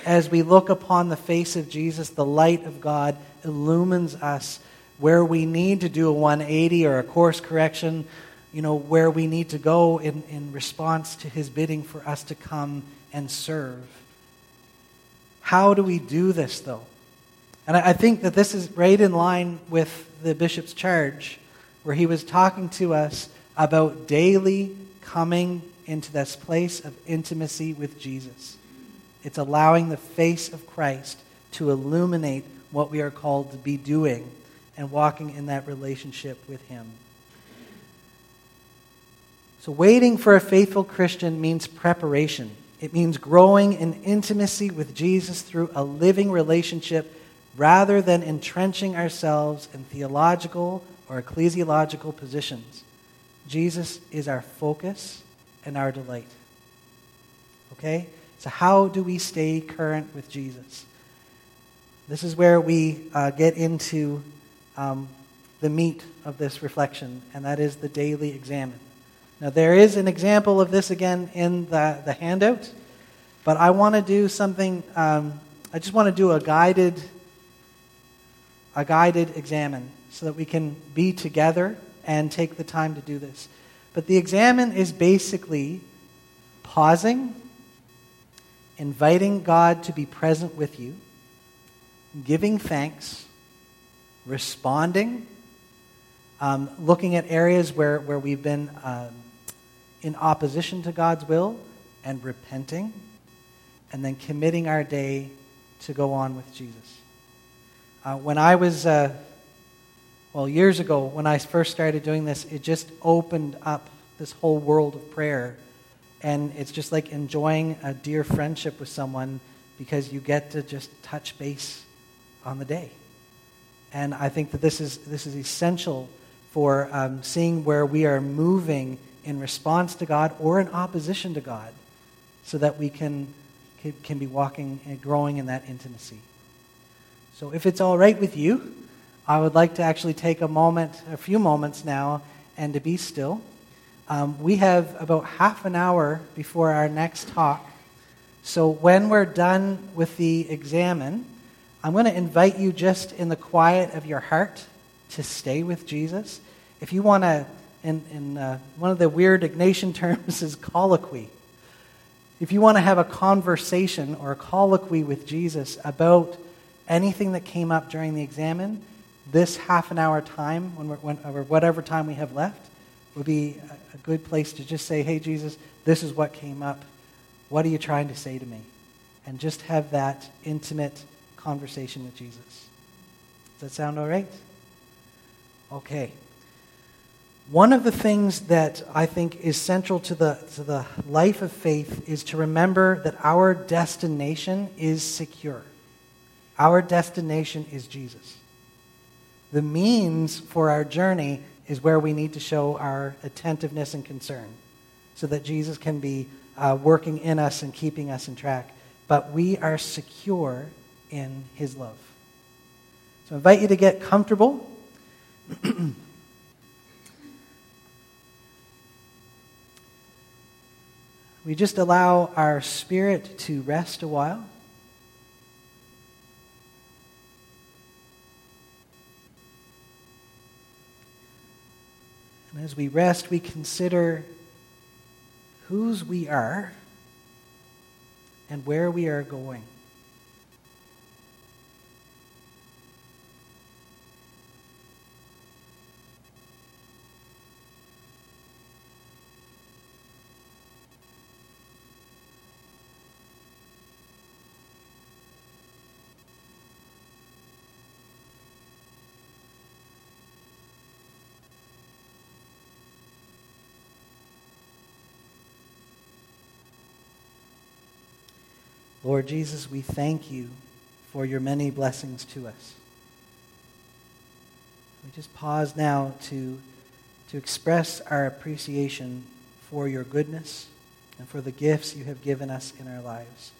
As we look upon the face of Jesus, the light of God illumines us where we need to do a 180 or a course correction, you know, where we need to go in, in response to his bidding for us to come and serve. How do we do this, though? And I think that this is right in line with the bishop's charge, where he was talking to us about daily coming into this place of intimacy with Jesus. It's allowing the face of Christ to illuminate what we are called to be doing and walking in that relationship with Him. So, waiting for a faithful Christian means preparation. It means growing in intimacy with Jesus through a living relationship rather than entrenching ourselves in theological or ecclesiological positions. Jesus is our focus and our delight. Okay? So, how do we stay current with Jesus? This is where we uh, get into um, the meat of this reflection, and that is the daily examen. Now, there is an example of this again in the, the handout, but I want to do something, um, I just want to do a guided a guided examen so that we can be together and take the time to do this. But the examen is basically pausing, inviting God to be present with you, giving thanks, responding, um, looking at areas where, where we've been um, in opposition to God's will and repenting, and then committing our day to go on with Jesus. Uh, when I was, uh, well, years ago, when I first started doing this, it just opened up this whole world of prayer. And it's just like enjoying a dear friendship with someone because you get to just touch base on the day. And I think that this is, this is essential for um, seeing where we are moving in response to God or in opposition to God so that we can, can be walking and growing in that intimacy. So, if it's all right with you, I would like to actually take a moment, a few moments now, and to be still. Um, we have about half an hour before our next talk. So, when we're done with the examen, I'm going to invite you just in the quiet of your heart to stay with Jesus. If you want to, in, in uh, one of the weird Ignatian terms is colloquy. If you want to have a conversation or a colloquy with Jesus about anything that came up during the examen, this half an hour time, when, when or whatever time we have left, would be a, a good place to just say, Hey, Jesus, this is what came up. What are you trying to say to me? And just have that intimate conversation with Jesus. Does that sound all right? Okay. One of the things that I think is central to the, to the life of faith is to remember that our destination is secure. Our destination is Jesus. The means for our journey is where we need to show our attentiveness and concern so that Jesus can be uh, working in us and keeping us in track. But we are secure in his love. So I invite you to get comfortable. we just allow our spirit to rest a while. And as we rest, we consider whose we are and where we are going. Lord Jesus, we thank you for your many blessings to us. We just pause now to, to express our appreciation for your goodness and for the gifts you have given us in our lives.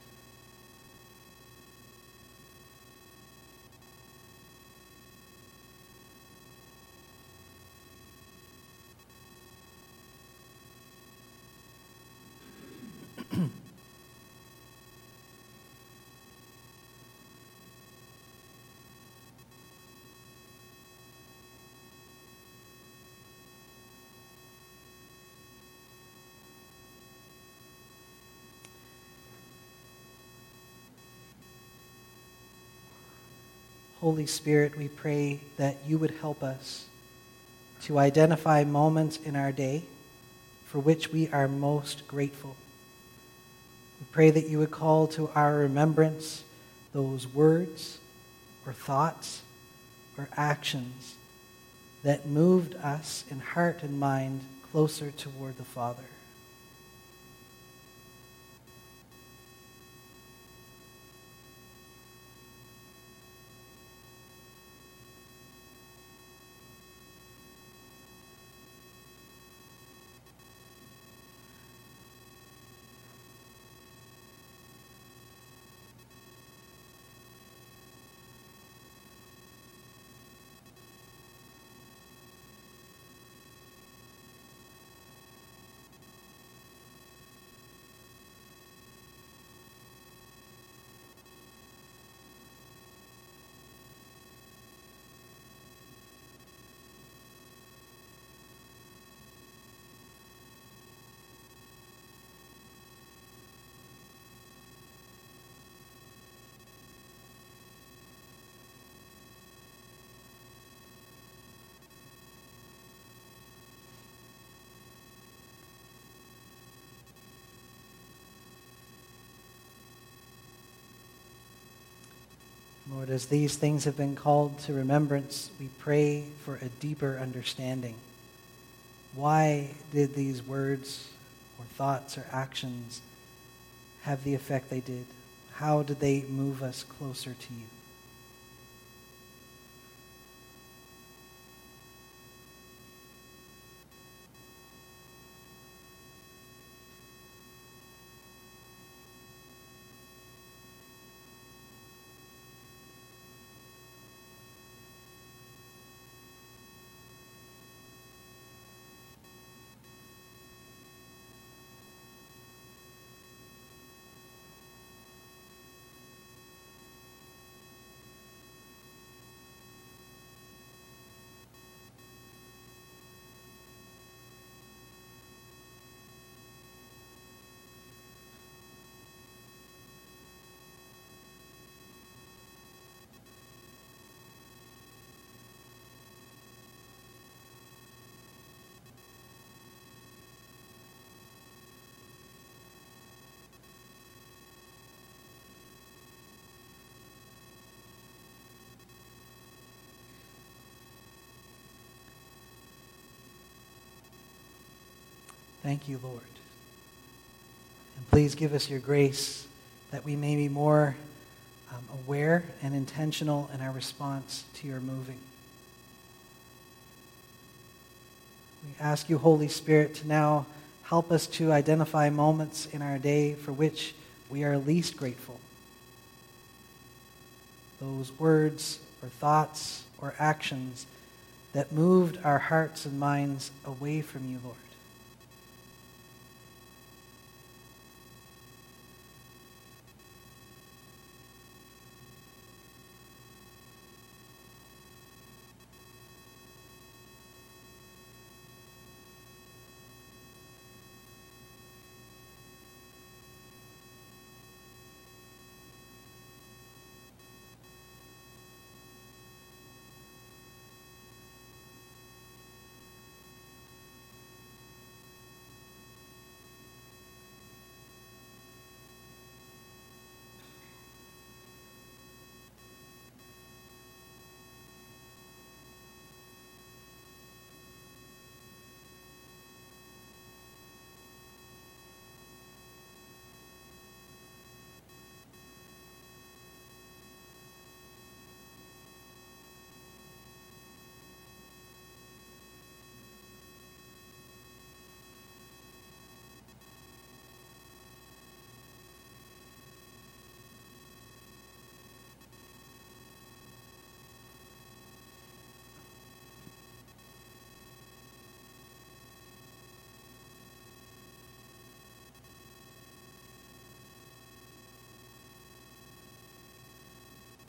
Holy Spirit, we pray that you would help us to identify moments in our day for which we are most grateful. We pray that you would call to our remembrance those words or thoughts or actions that moved us in heart and mind closer toward the Father. Lord, as these things have been called to remembrance, we pray for a deeper understanding. Why did these words or thoughts or actions have the effect they did? How did they move us closer to you? Thank you, Lord. And please give us your grace that we may be more um, aware and intentional in our response to your moving. We ask you, Holy Spirit, to now help us to identify moments in our day for which we are least grateful. Those words or thoughts or actions that moved our hearts and minds away from you, Lord.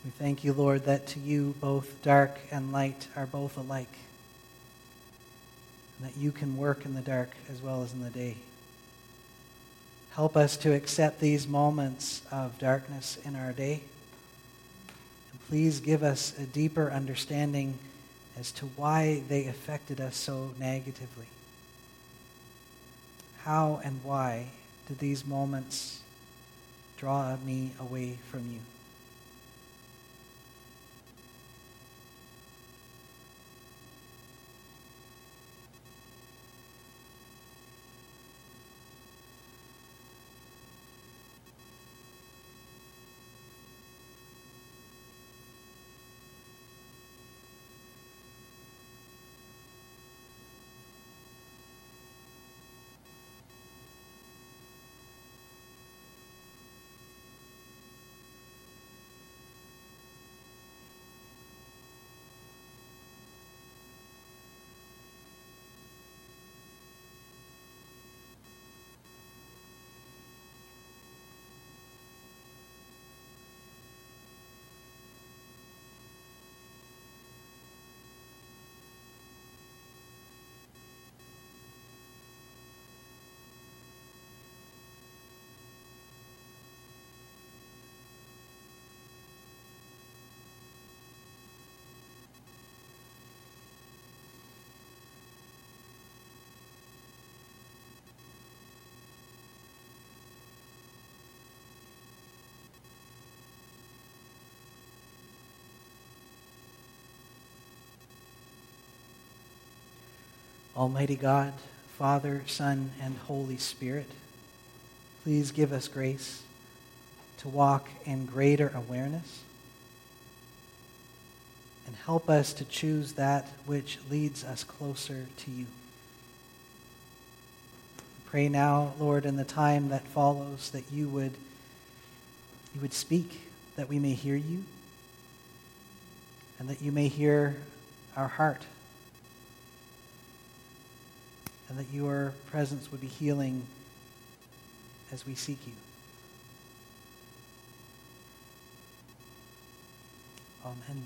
We thank you, Lord, that to you both dark and light are both alike. And that you can work in the dark as well as in the day. Help us to accept these moments of darkness in our day. And please give us a deeper understanding as to why they affected us so negatively. How and why did these moments draw me away from you? Almighty God, Father, Son, and Holy Spirit, please give us grace to walk in greater awareness and help us to choose that which leads us closer to you. Pray now, Lord, in the time that follows, that you would, you would speak, that we may hear you, and that you may hear our heart, and that your presence would be healing as we seek you. Amen.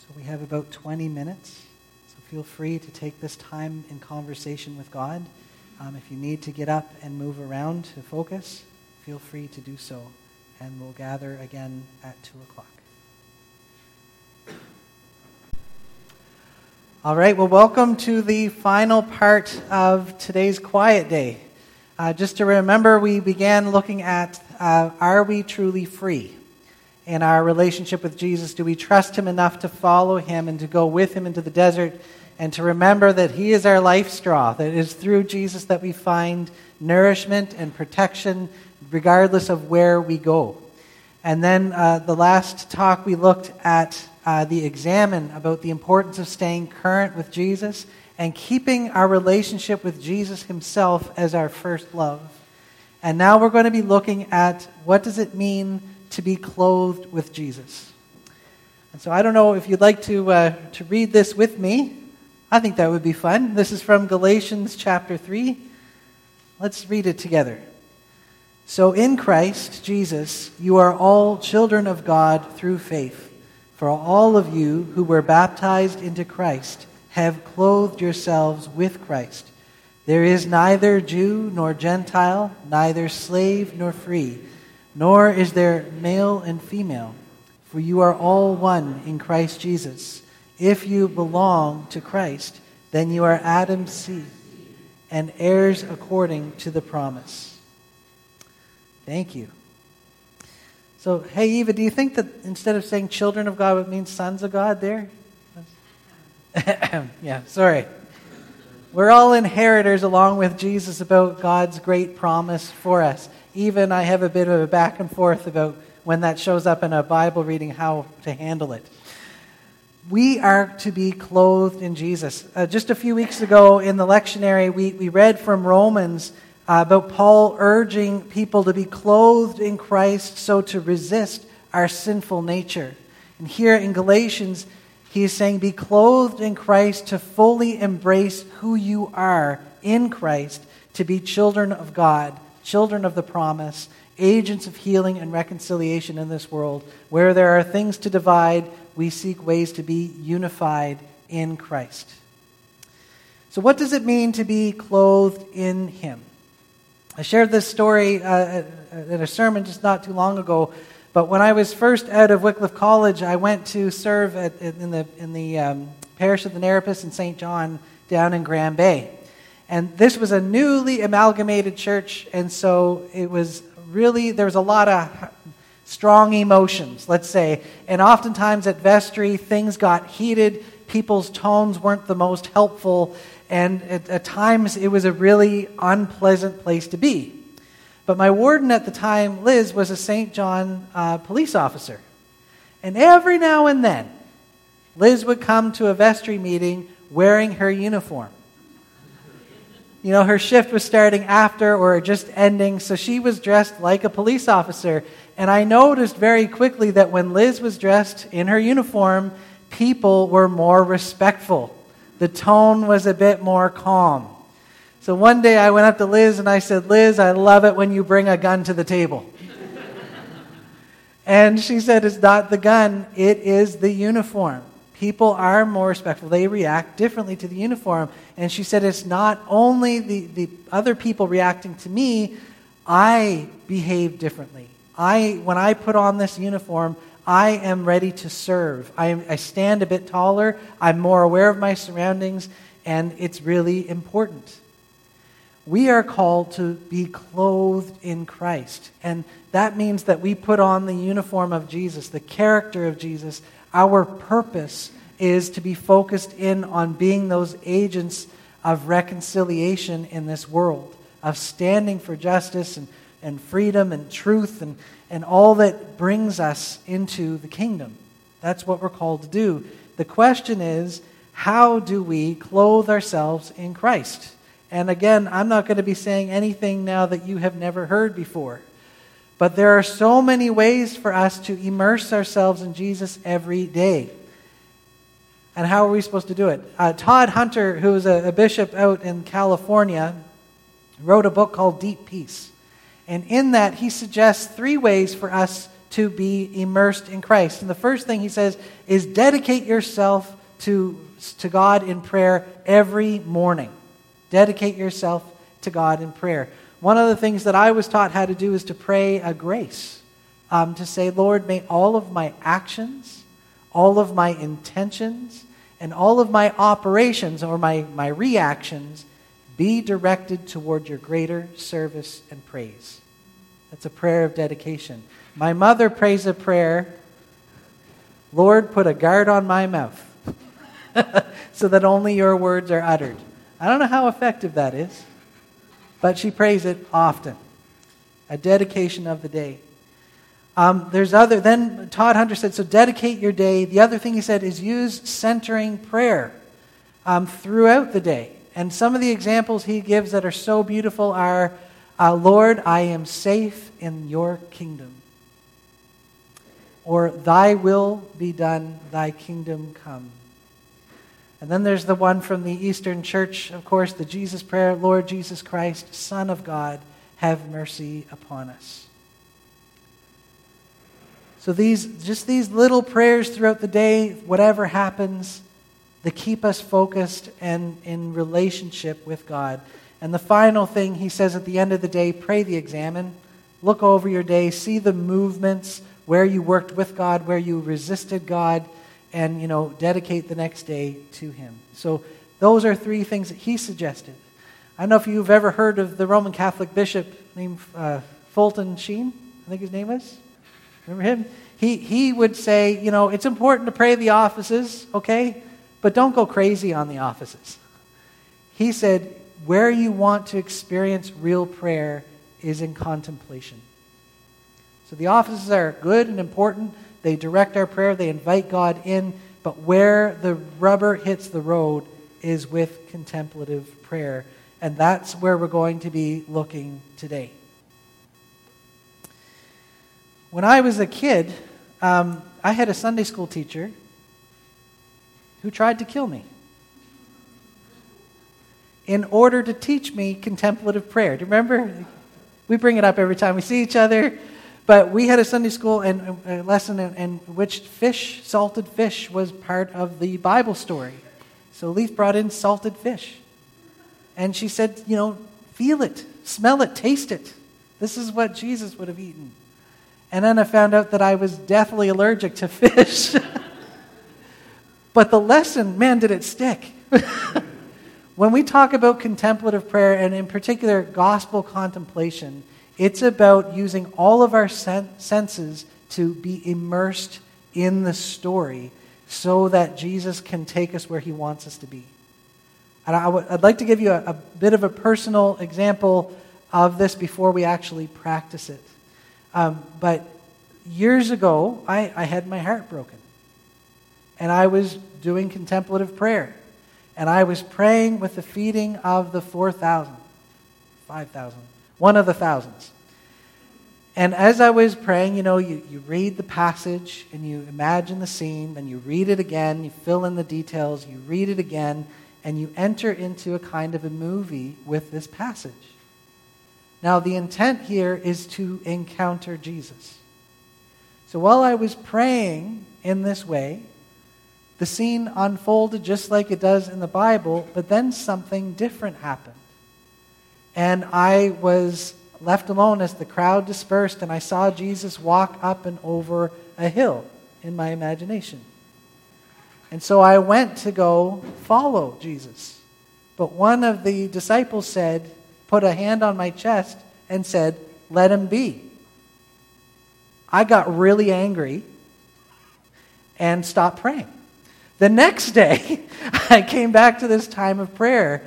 So we have about 20 minutes. So feel free to take this time in conversation with God. Um, if you need to get up and move around to focus, feel free to do so. And we'll gather again at 2 o'clock. All right, well, welcome to the final part of today's quiet day. Uh, just to remember, we began looking at uh, Are we truly free? in our relationship with Jesus? Do we trust Him enough to follow Him and to go with Him into the desert and to remember that He is our life straw, that it is through Jesus that we find nourishment and protection regardless of where we go? And then uh, the last talk we looked at uh, the examen about the importance of staying current with Jesus and keeping our relationship with Jesus Himself as our first love. And now we're going to be looking at what does it mean to be clothed with Jesus. And so I don't know if you'd like to, uh, to read this with me. I think that would be fun. This is from Galatians chapter 3. Let's read it together. So in Christ Jesus, you are all children of God through faith. For all of you who were baptized into Christ have clothed yourselves with Christ. There is neither Jew nor Gentile, neither slave nor free nor is there male and female, for you are all one in Christ Jesus. If you belong to Christ, then you are Adam's seed and heirs according to the promise. Thank you. So, hey, Eva, do you think that instead of saying children of God, it means sons of God there? yeah, sorry. We're all inheritors along with Jesus about God's great promise for us even I have a bit of a back and forth about when that shows up in a Bible reading, how to handle it. We are to be clothed in Jesus. Uh, just a few weeks ago in the lectionary, we, we read from Romans uh, about Paul urging people to be clothed in Christ so to resist our sinful nature. And here in Galatians, he is saying, Be clothed in Christ to fully embrace who you are in Christ, to be children of God children of the promise, agents of healing and reconciliation in this world. Where there are things to divide, we seek ways to be unified in Christ. So, what does it mean to be clothed in Him? I shared this story uh, at a sermon just not too long ago. But when I was first out of Wycliffe College, I went to serve at, in the, in the um, parish of the Nerepis in St. John down in Grand Bay. And this was a newly amalgamated church, and so it was really, there was a lot of strong emotions, let's say. And oftentimes at vestry, things got heated, people's tones weren't the most helpful, and at, at times it was a really unpleasant place to be. But my warden at the time, Liz, was a St. John uh, police officer. And every now and then, Liz would come to a vestry meeting wearing her uniform. You know, her shift was starting after or just ending, so she was dressed like a police officer. And I noticed very quickly that when Liz was dressed in her uniform, people were more respectful. The tone was a bit more calm. So one day I went up to Liz and I said, Liz, I love it when you bring a gun to the table. and she said, It's not the gun, it is the uniform. People are more respectful. They react differently to the uniform. And she said, It's not only the, the other people reacting to me, I behave differently. I, when I put on this uniform, I am ready to serve. I, I stand a bit taller. I'm more aware of my surroundings, and it's really important. We are called to be clothed in Christ. And that means that we put on the uniform of Jesus, the character of Jesus, our purpose is to be focused in on being those agents of reconciliation in this world, of standing for justice and, and freedom and truth and, and all that brings us into the kingdom. That's what we're called to do. The question is, how do we clothe ourselves in Christ? And again, I'm not going to be saying anything now that you have never heard before. But there are so many ways for us to immerse ourselves in Jesus every day. And how are we supposed to do it? Uh, Todd Hunter, who is a, a bishop out in California, wrote a book called Deep Peace. And in that, he suggests three ways for us to be immersed in Christ. And the first thing he says is dedicate yourself to, to God in prayer every morning. Dedicate yourself to God in prayer. One of the things that I was taught how to do is to pray a grace. Um, to say, Lord, may all of my actions, all of my intentions, and all of my operations or my, my reactions be directed toward your greater service and praise. That's a prayer of dedication. My mother prays a prayer Lord, put a guard on my mouth so that only your words are uttered. I don't know how effective that is, but she prays it often. A dedication of the day. Um, there's other, then Todd Hunter said, so dedicate your day. The other thing he said is use centering prayer um, throughout the day. And some of the examples he gives that are so beautiful are uh, Lord, I am safe in your kingdom. Or, Thy will be done, Thy kingdom come. And then there's the one from the Eastern Church, of course, the Jesus prayer Lord Jesus Christ, Son of God, have mercy upon us. So these just these little prayers throughout the day, whatever happens, they keep us focused and in relationship with God. And the final thing he says at the end of the day, pray the examen. Look over your day, see the movements, where you worked with God, where you resisted God and you know dedicate the next day to him so those are three things that he suggested i don't know if you've ever heard of the roman catholic bishop named uh, fulton sheen i think his name is remember him he, he would say you know it's important to pray the offices okay but don't go crazy on the offices. He said where you want to experience real prayer is in contemplation. So the offices are good and important. They direct our prayer, they invite God in, but where the rubber hits the road is with contemplative prayer. And that's where we're going to be looking today. When I was a kid, um, I had a Sunday school teacher who tried to kill me in order to teach me contemplative prayer. Do you remember? We bring it up every time we see each other. But we had a Sunday school and a lesson in, in, which fish, salted fish, was part of the Bible story. So Leith brought in salted fish. And she said, you know, feel it, smell it, taste it. This is what Jesus would have eaten. And then I found out that I was deathly allergic to fish. But the lesson, man, did it stick. when we talk about contemplative prayer, and in particular gospel contemplation, it's about using all of our sen- senses to be immersed in the story so that Jesus can take us where he wants us to be. And I w- I'd like to give you a, a bit of a personal example of this before we actually practice it. Um, but years ago, I, I had my heart broken. And I was doing contemplative prayer. And I was praying with the feeding of the 4,000, 5,000 one of the thousands. And as I was praying, you know, you, you read the passage and you imagine the scene, and you read it again, you fill in the details, you read it again, and you enter into a kind of a movie with this passage. Now, the intent here is to encounter Jesus. So while I was praying in this way, the scene unfolded just like it does in the Bible, but then something different happened. And I was left alone as the crowd dispersed, and I saw Jesus walk up and over a hill in my imagination. And so I went to go follow Jesus. But one of the disciples said, put a hand on my chest and said, Let him be. I got really angry and stopped praying. The next day, I came back to this time of prayer,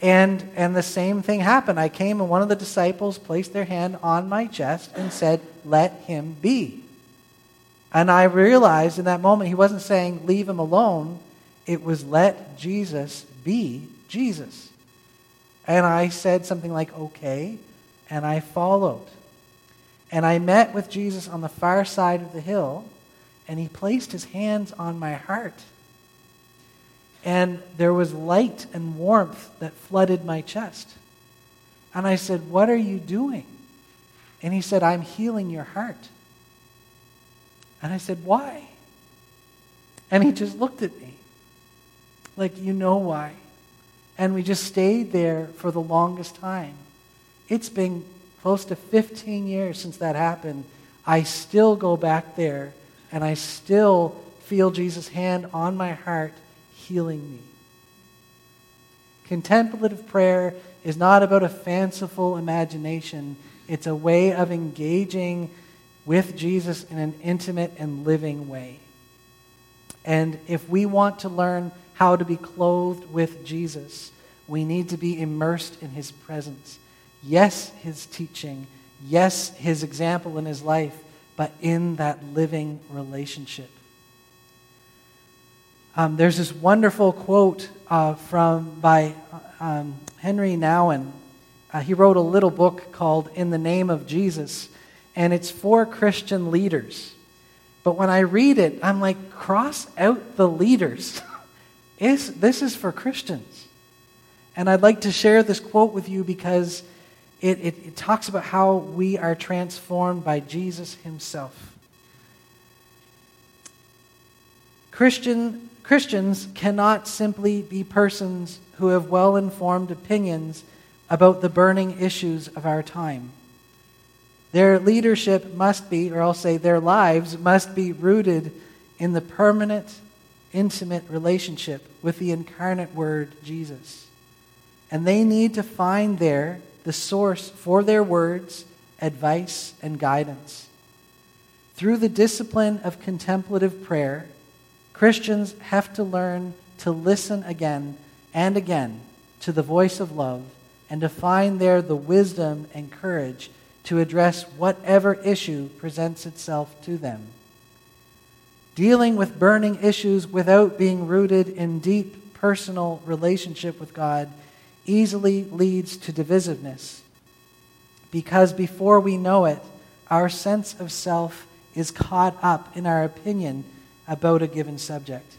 and, and the same thing happened. I came, and one of the disciples placed their hand on my chest and said, Let him be. And I realized in that moment, he wasn't saying, Leave him alone. It was, Let Jesus be Jesus. And I said something like, Okay. And I followed. And I met with Jesus on the far side of the hill, and he placed his hands on my heart. And there was light and warmth that flooded my chest. And I said, What are you doing? And he said, I'm healing your heart. And I said, Why? And he just looked at me like, You know why. And we just stayed there for the longest time. It's been close to 15 years since that happened. I still go back there and I still feel Jesus' hand on my heart healing me. Contemplative prayer is not about a fanciful imagination, it's a way of engaging with Jesus in an intimate and living way. And if we want to learn how to be clothed with Jesus, we need to be immersed in his presence. Yes, his teaching. Yes, his example in his life, but in that living relationship. Um, there's this wonderful quote uh, from by um, Henri Nouwen. Uh, he wrote a little book called In the Name of Jesus, and it's for Christian leaders. But when I read it, I'm like, cross out the leaders. this is for Christians. And I'd like to share this quote with you because it, it, it talks about how we are transformed by Jesus himself. Christian Christians cannot simply be persons who have well informed opinions about the burning issues of our time. Their leadership must be, or I'll say their lives must be rooted in the permanent, intimate relationship with the incarnate Word, Jesus. And they need to find there the source for their words, advice, and guidance. Through the discipline of contemplative prayer, Christians have to learn to listen again and again to the voice of love and to find there the wisdom and courage to address whatever issue presents itself to them. Dealing with burning issues without being rooted in deep personal relationship with God easily leads to divisiveness because before we know it, our sense of self is caught up in our opinion about a given subject.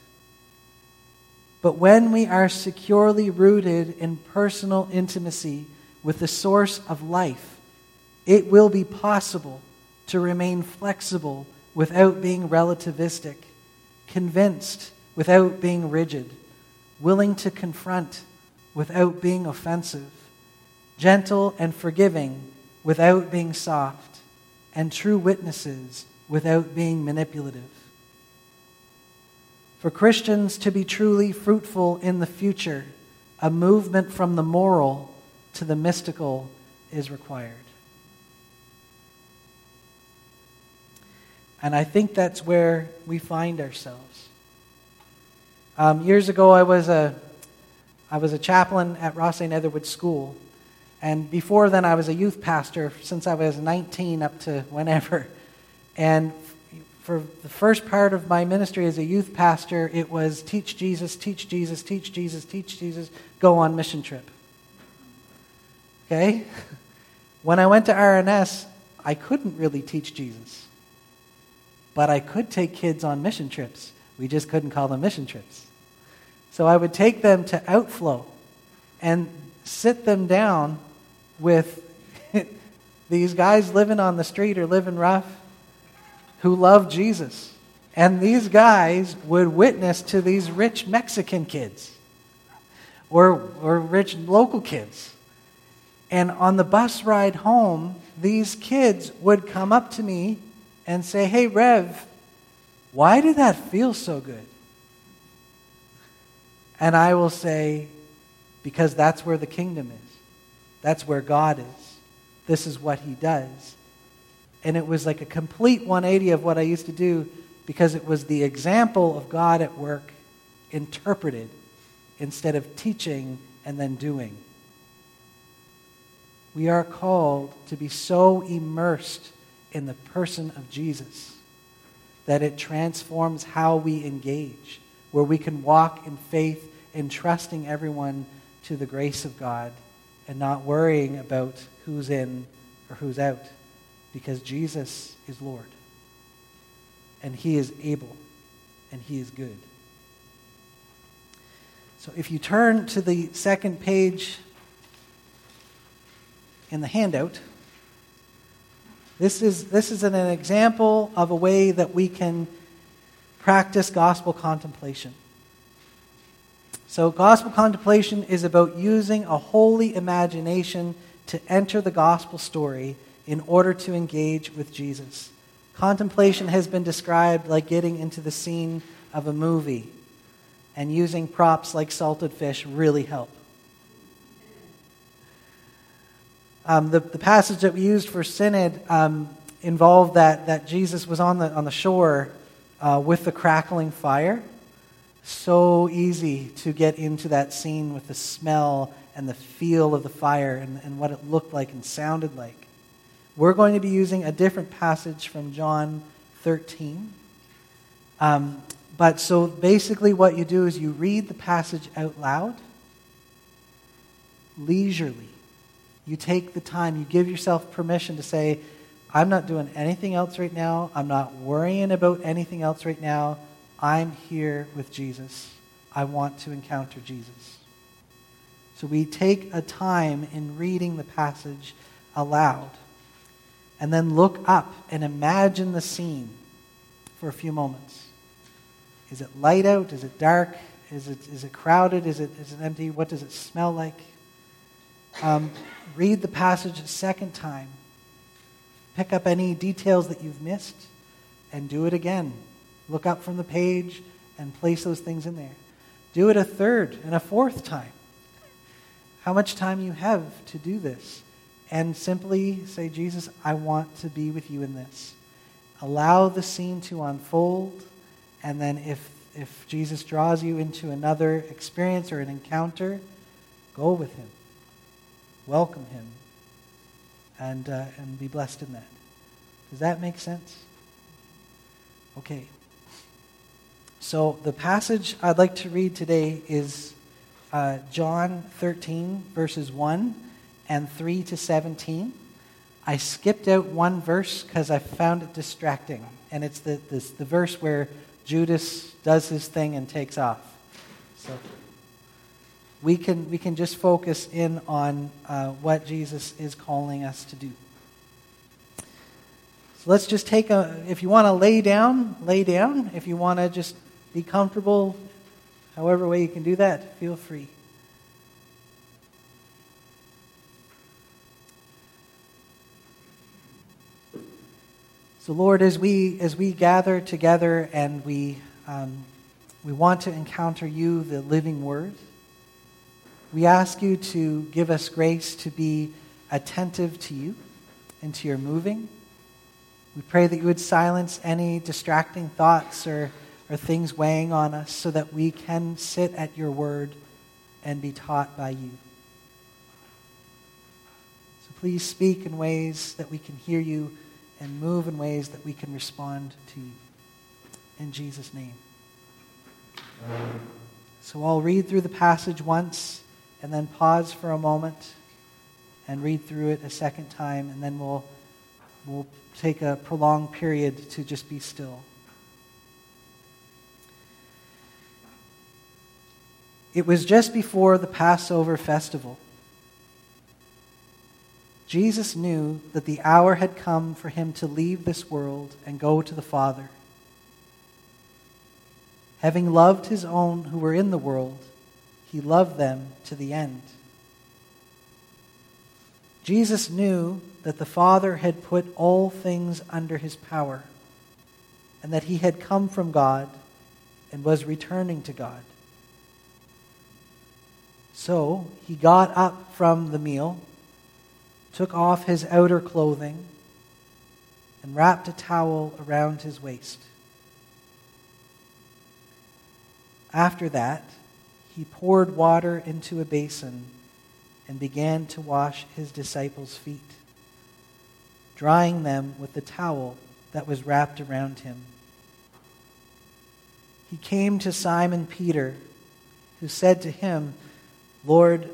But when we are securely rooted in personal intimacy with the source of life, it will be possible to remain flexible without being relativistic, convinced without being rigid, willing to confront without being offensive, gentle and forgiving without being soft, and true witnesses without being manipulative. For Christians to be truly fruitful in the future, a movement from the moral to the mystical is required. And I think that's where we find ourselves. Um, years ago, I was, a, I was a chaplain at Rothesay Netherwood School. And before then, I was a youth pastor since I was 19 up to whenever. And for the first part of my ministry as a youth pastor, it was teach Jesus, teach Jesus, teach Jesus, teach Jesus, go on mission trip. Okay? When I went to RNS, I couldn't really teach Jesus. But I could take kids on mission trips. We just couldn't call them mission trips. So I would take them to Outflow and sit them down with these guys living on the street or living rough who loved Jesus. And these guys would witness to these rich Mexican kids or, or rich local kids. And on the bus ride home, these kids would come up to me and say, Hey, Rev, why did that feel so good? And I will say, Because that's where the kingdom is. That's where God is. This is what He does. And it was like a complete 180 of what I used to do because it was the example of God at work interpreted instead of teaching and then doing. We are called to be so immersed in the person of Jesus that it transforms how we engage, where we can walk in faith in trusting everyone to the grace of God and not worrying about who's in or who's out because Jesus is Lord and He is able and He is good. So if you turn to the second page in the handout, this is, this is an, an example of a way that we can practice gospel contemplation. So, gospel contemplation is about using a holy imagination to enter the gospel story in order to engage with Jesus. Contemplation has been described like getting into the scene of a movie, and using props like salted fish really help. Um, the, the passage that we used for Synod um, involved that, that Jesus was on the, on the shore uh, with the crackling fire. So easy to get into that scene with the smell and the feel of the fire and, and what it looked like and sounded like. We're going to be using a different passage from John 13. Um, but so basically, what you do is you read the passage out loud, leisurely you take the time, you give yourself permission to say, I'm not doing anything else right now. I'm not worrying about anything else right now. I'm here with Jesus. I want to encounter Jesus. So we take a time in reading the passage aloud and then look up and imagine the scene for a few moments. Is it light out? Is it dark? Is it, is it crowded? Is it, is it empty? What does it smell like? Um, read the passage a second time. Pick up any details that you've missed and do it again. Look up from the page and place those things in there. Do it a third and a fourth time. How much time you have to do this. And simply say, Jesus, I want to be with you in this. Allow the scene to unfold. And then if, if Jesus draws you into another experience or an encounter, go with him welcome him, and, uh, and be blessed in that. Does that make sense? Okay. So the passage I'd like to read today is uh, John 13, verses 1 and 3 to 17. I skipped out one verse because I found it distracting, and it's the, this, the verse where Judas does his thing and takes off. So we can, we can just focus in on uh, what Jesus is calling us to do. So let's just take a, if you want to lay down, lay down. If you want to just be comfortable, however way you can do that, feel free. So, Lord, as we as we gather together and we um, we want to encounter you, the living Word. We ask you to give us grace to be attentive to you and to your moving. We pray that you would silence any distracting thoughts or, or things weighing on us so that we can sit at your word and be taught by you. So please speak in ways that we can hear you and move in ways that we can respond to you. In Jesus' name. So I'll read through the passage once and then pause for a moment and read through it a second time, and then we'll, we'll take a prolonged period to just be still. It was just before the Passover festival. Jesus knew that the hour had come for him to leave this world and go to the Father. Having loved his own who were in the world, he loved them to the end. Jesus knew that the Father had put all things under his power and that he had come from God and was returning to God. So he got up from the meal, took off his outer clothing, and wrapped a towel around his waist. After that, he poured water into a basin and began to wash his disciples' feet, drying them with the towel that was wrapped around him. He came to Simon Peter, who said to him, Lord,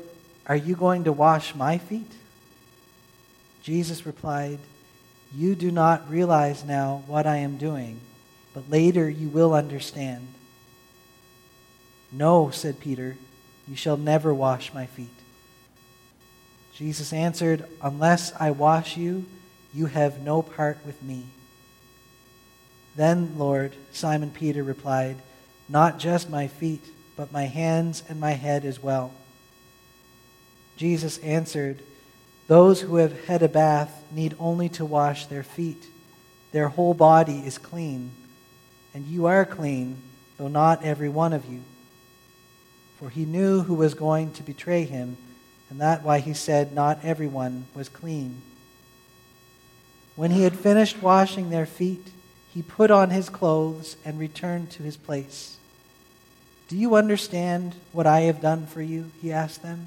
are you going to wash my feet? Jesus replied, You do not realize now what I am doing, but later you will understand. No, said Peter, you shall never wash my feet. Jesus answered, Unless I wash you, you have no part with me. Then, Lord, Simon Peter replied, Not just my feet, but my hands and my head as well. Jesus answered, Those who have had a bath need only to wash their feet. Their whole body is clean, and you are clean, though not every one of you for he knew who was going to betray him, and that why he said not everyone was clean. When he had finished washing their feet, he put on his clothes and returned to his place. Do you understand what I have done for you? He asked them.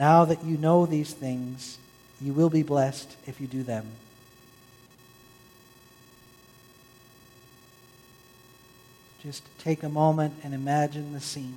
Now that you know these things, you will be blessed if you do them. Just take a moment and imagine the scene.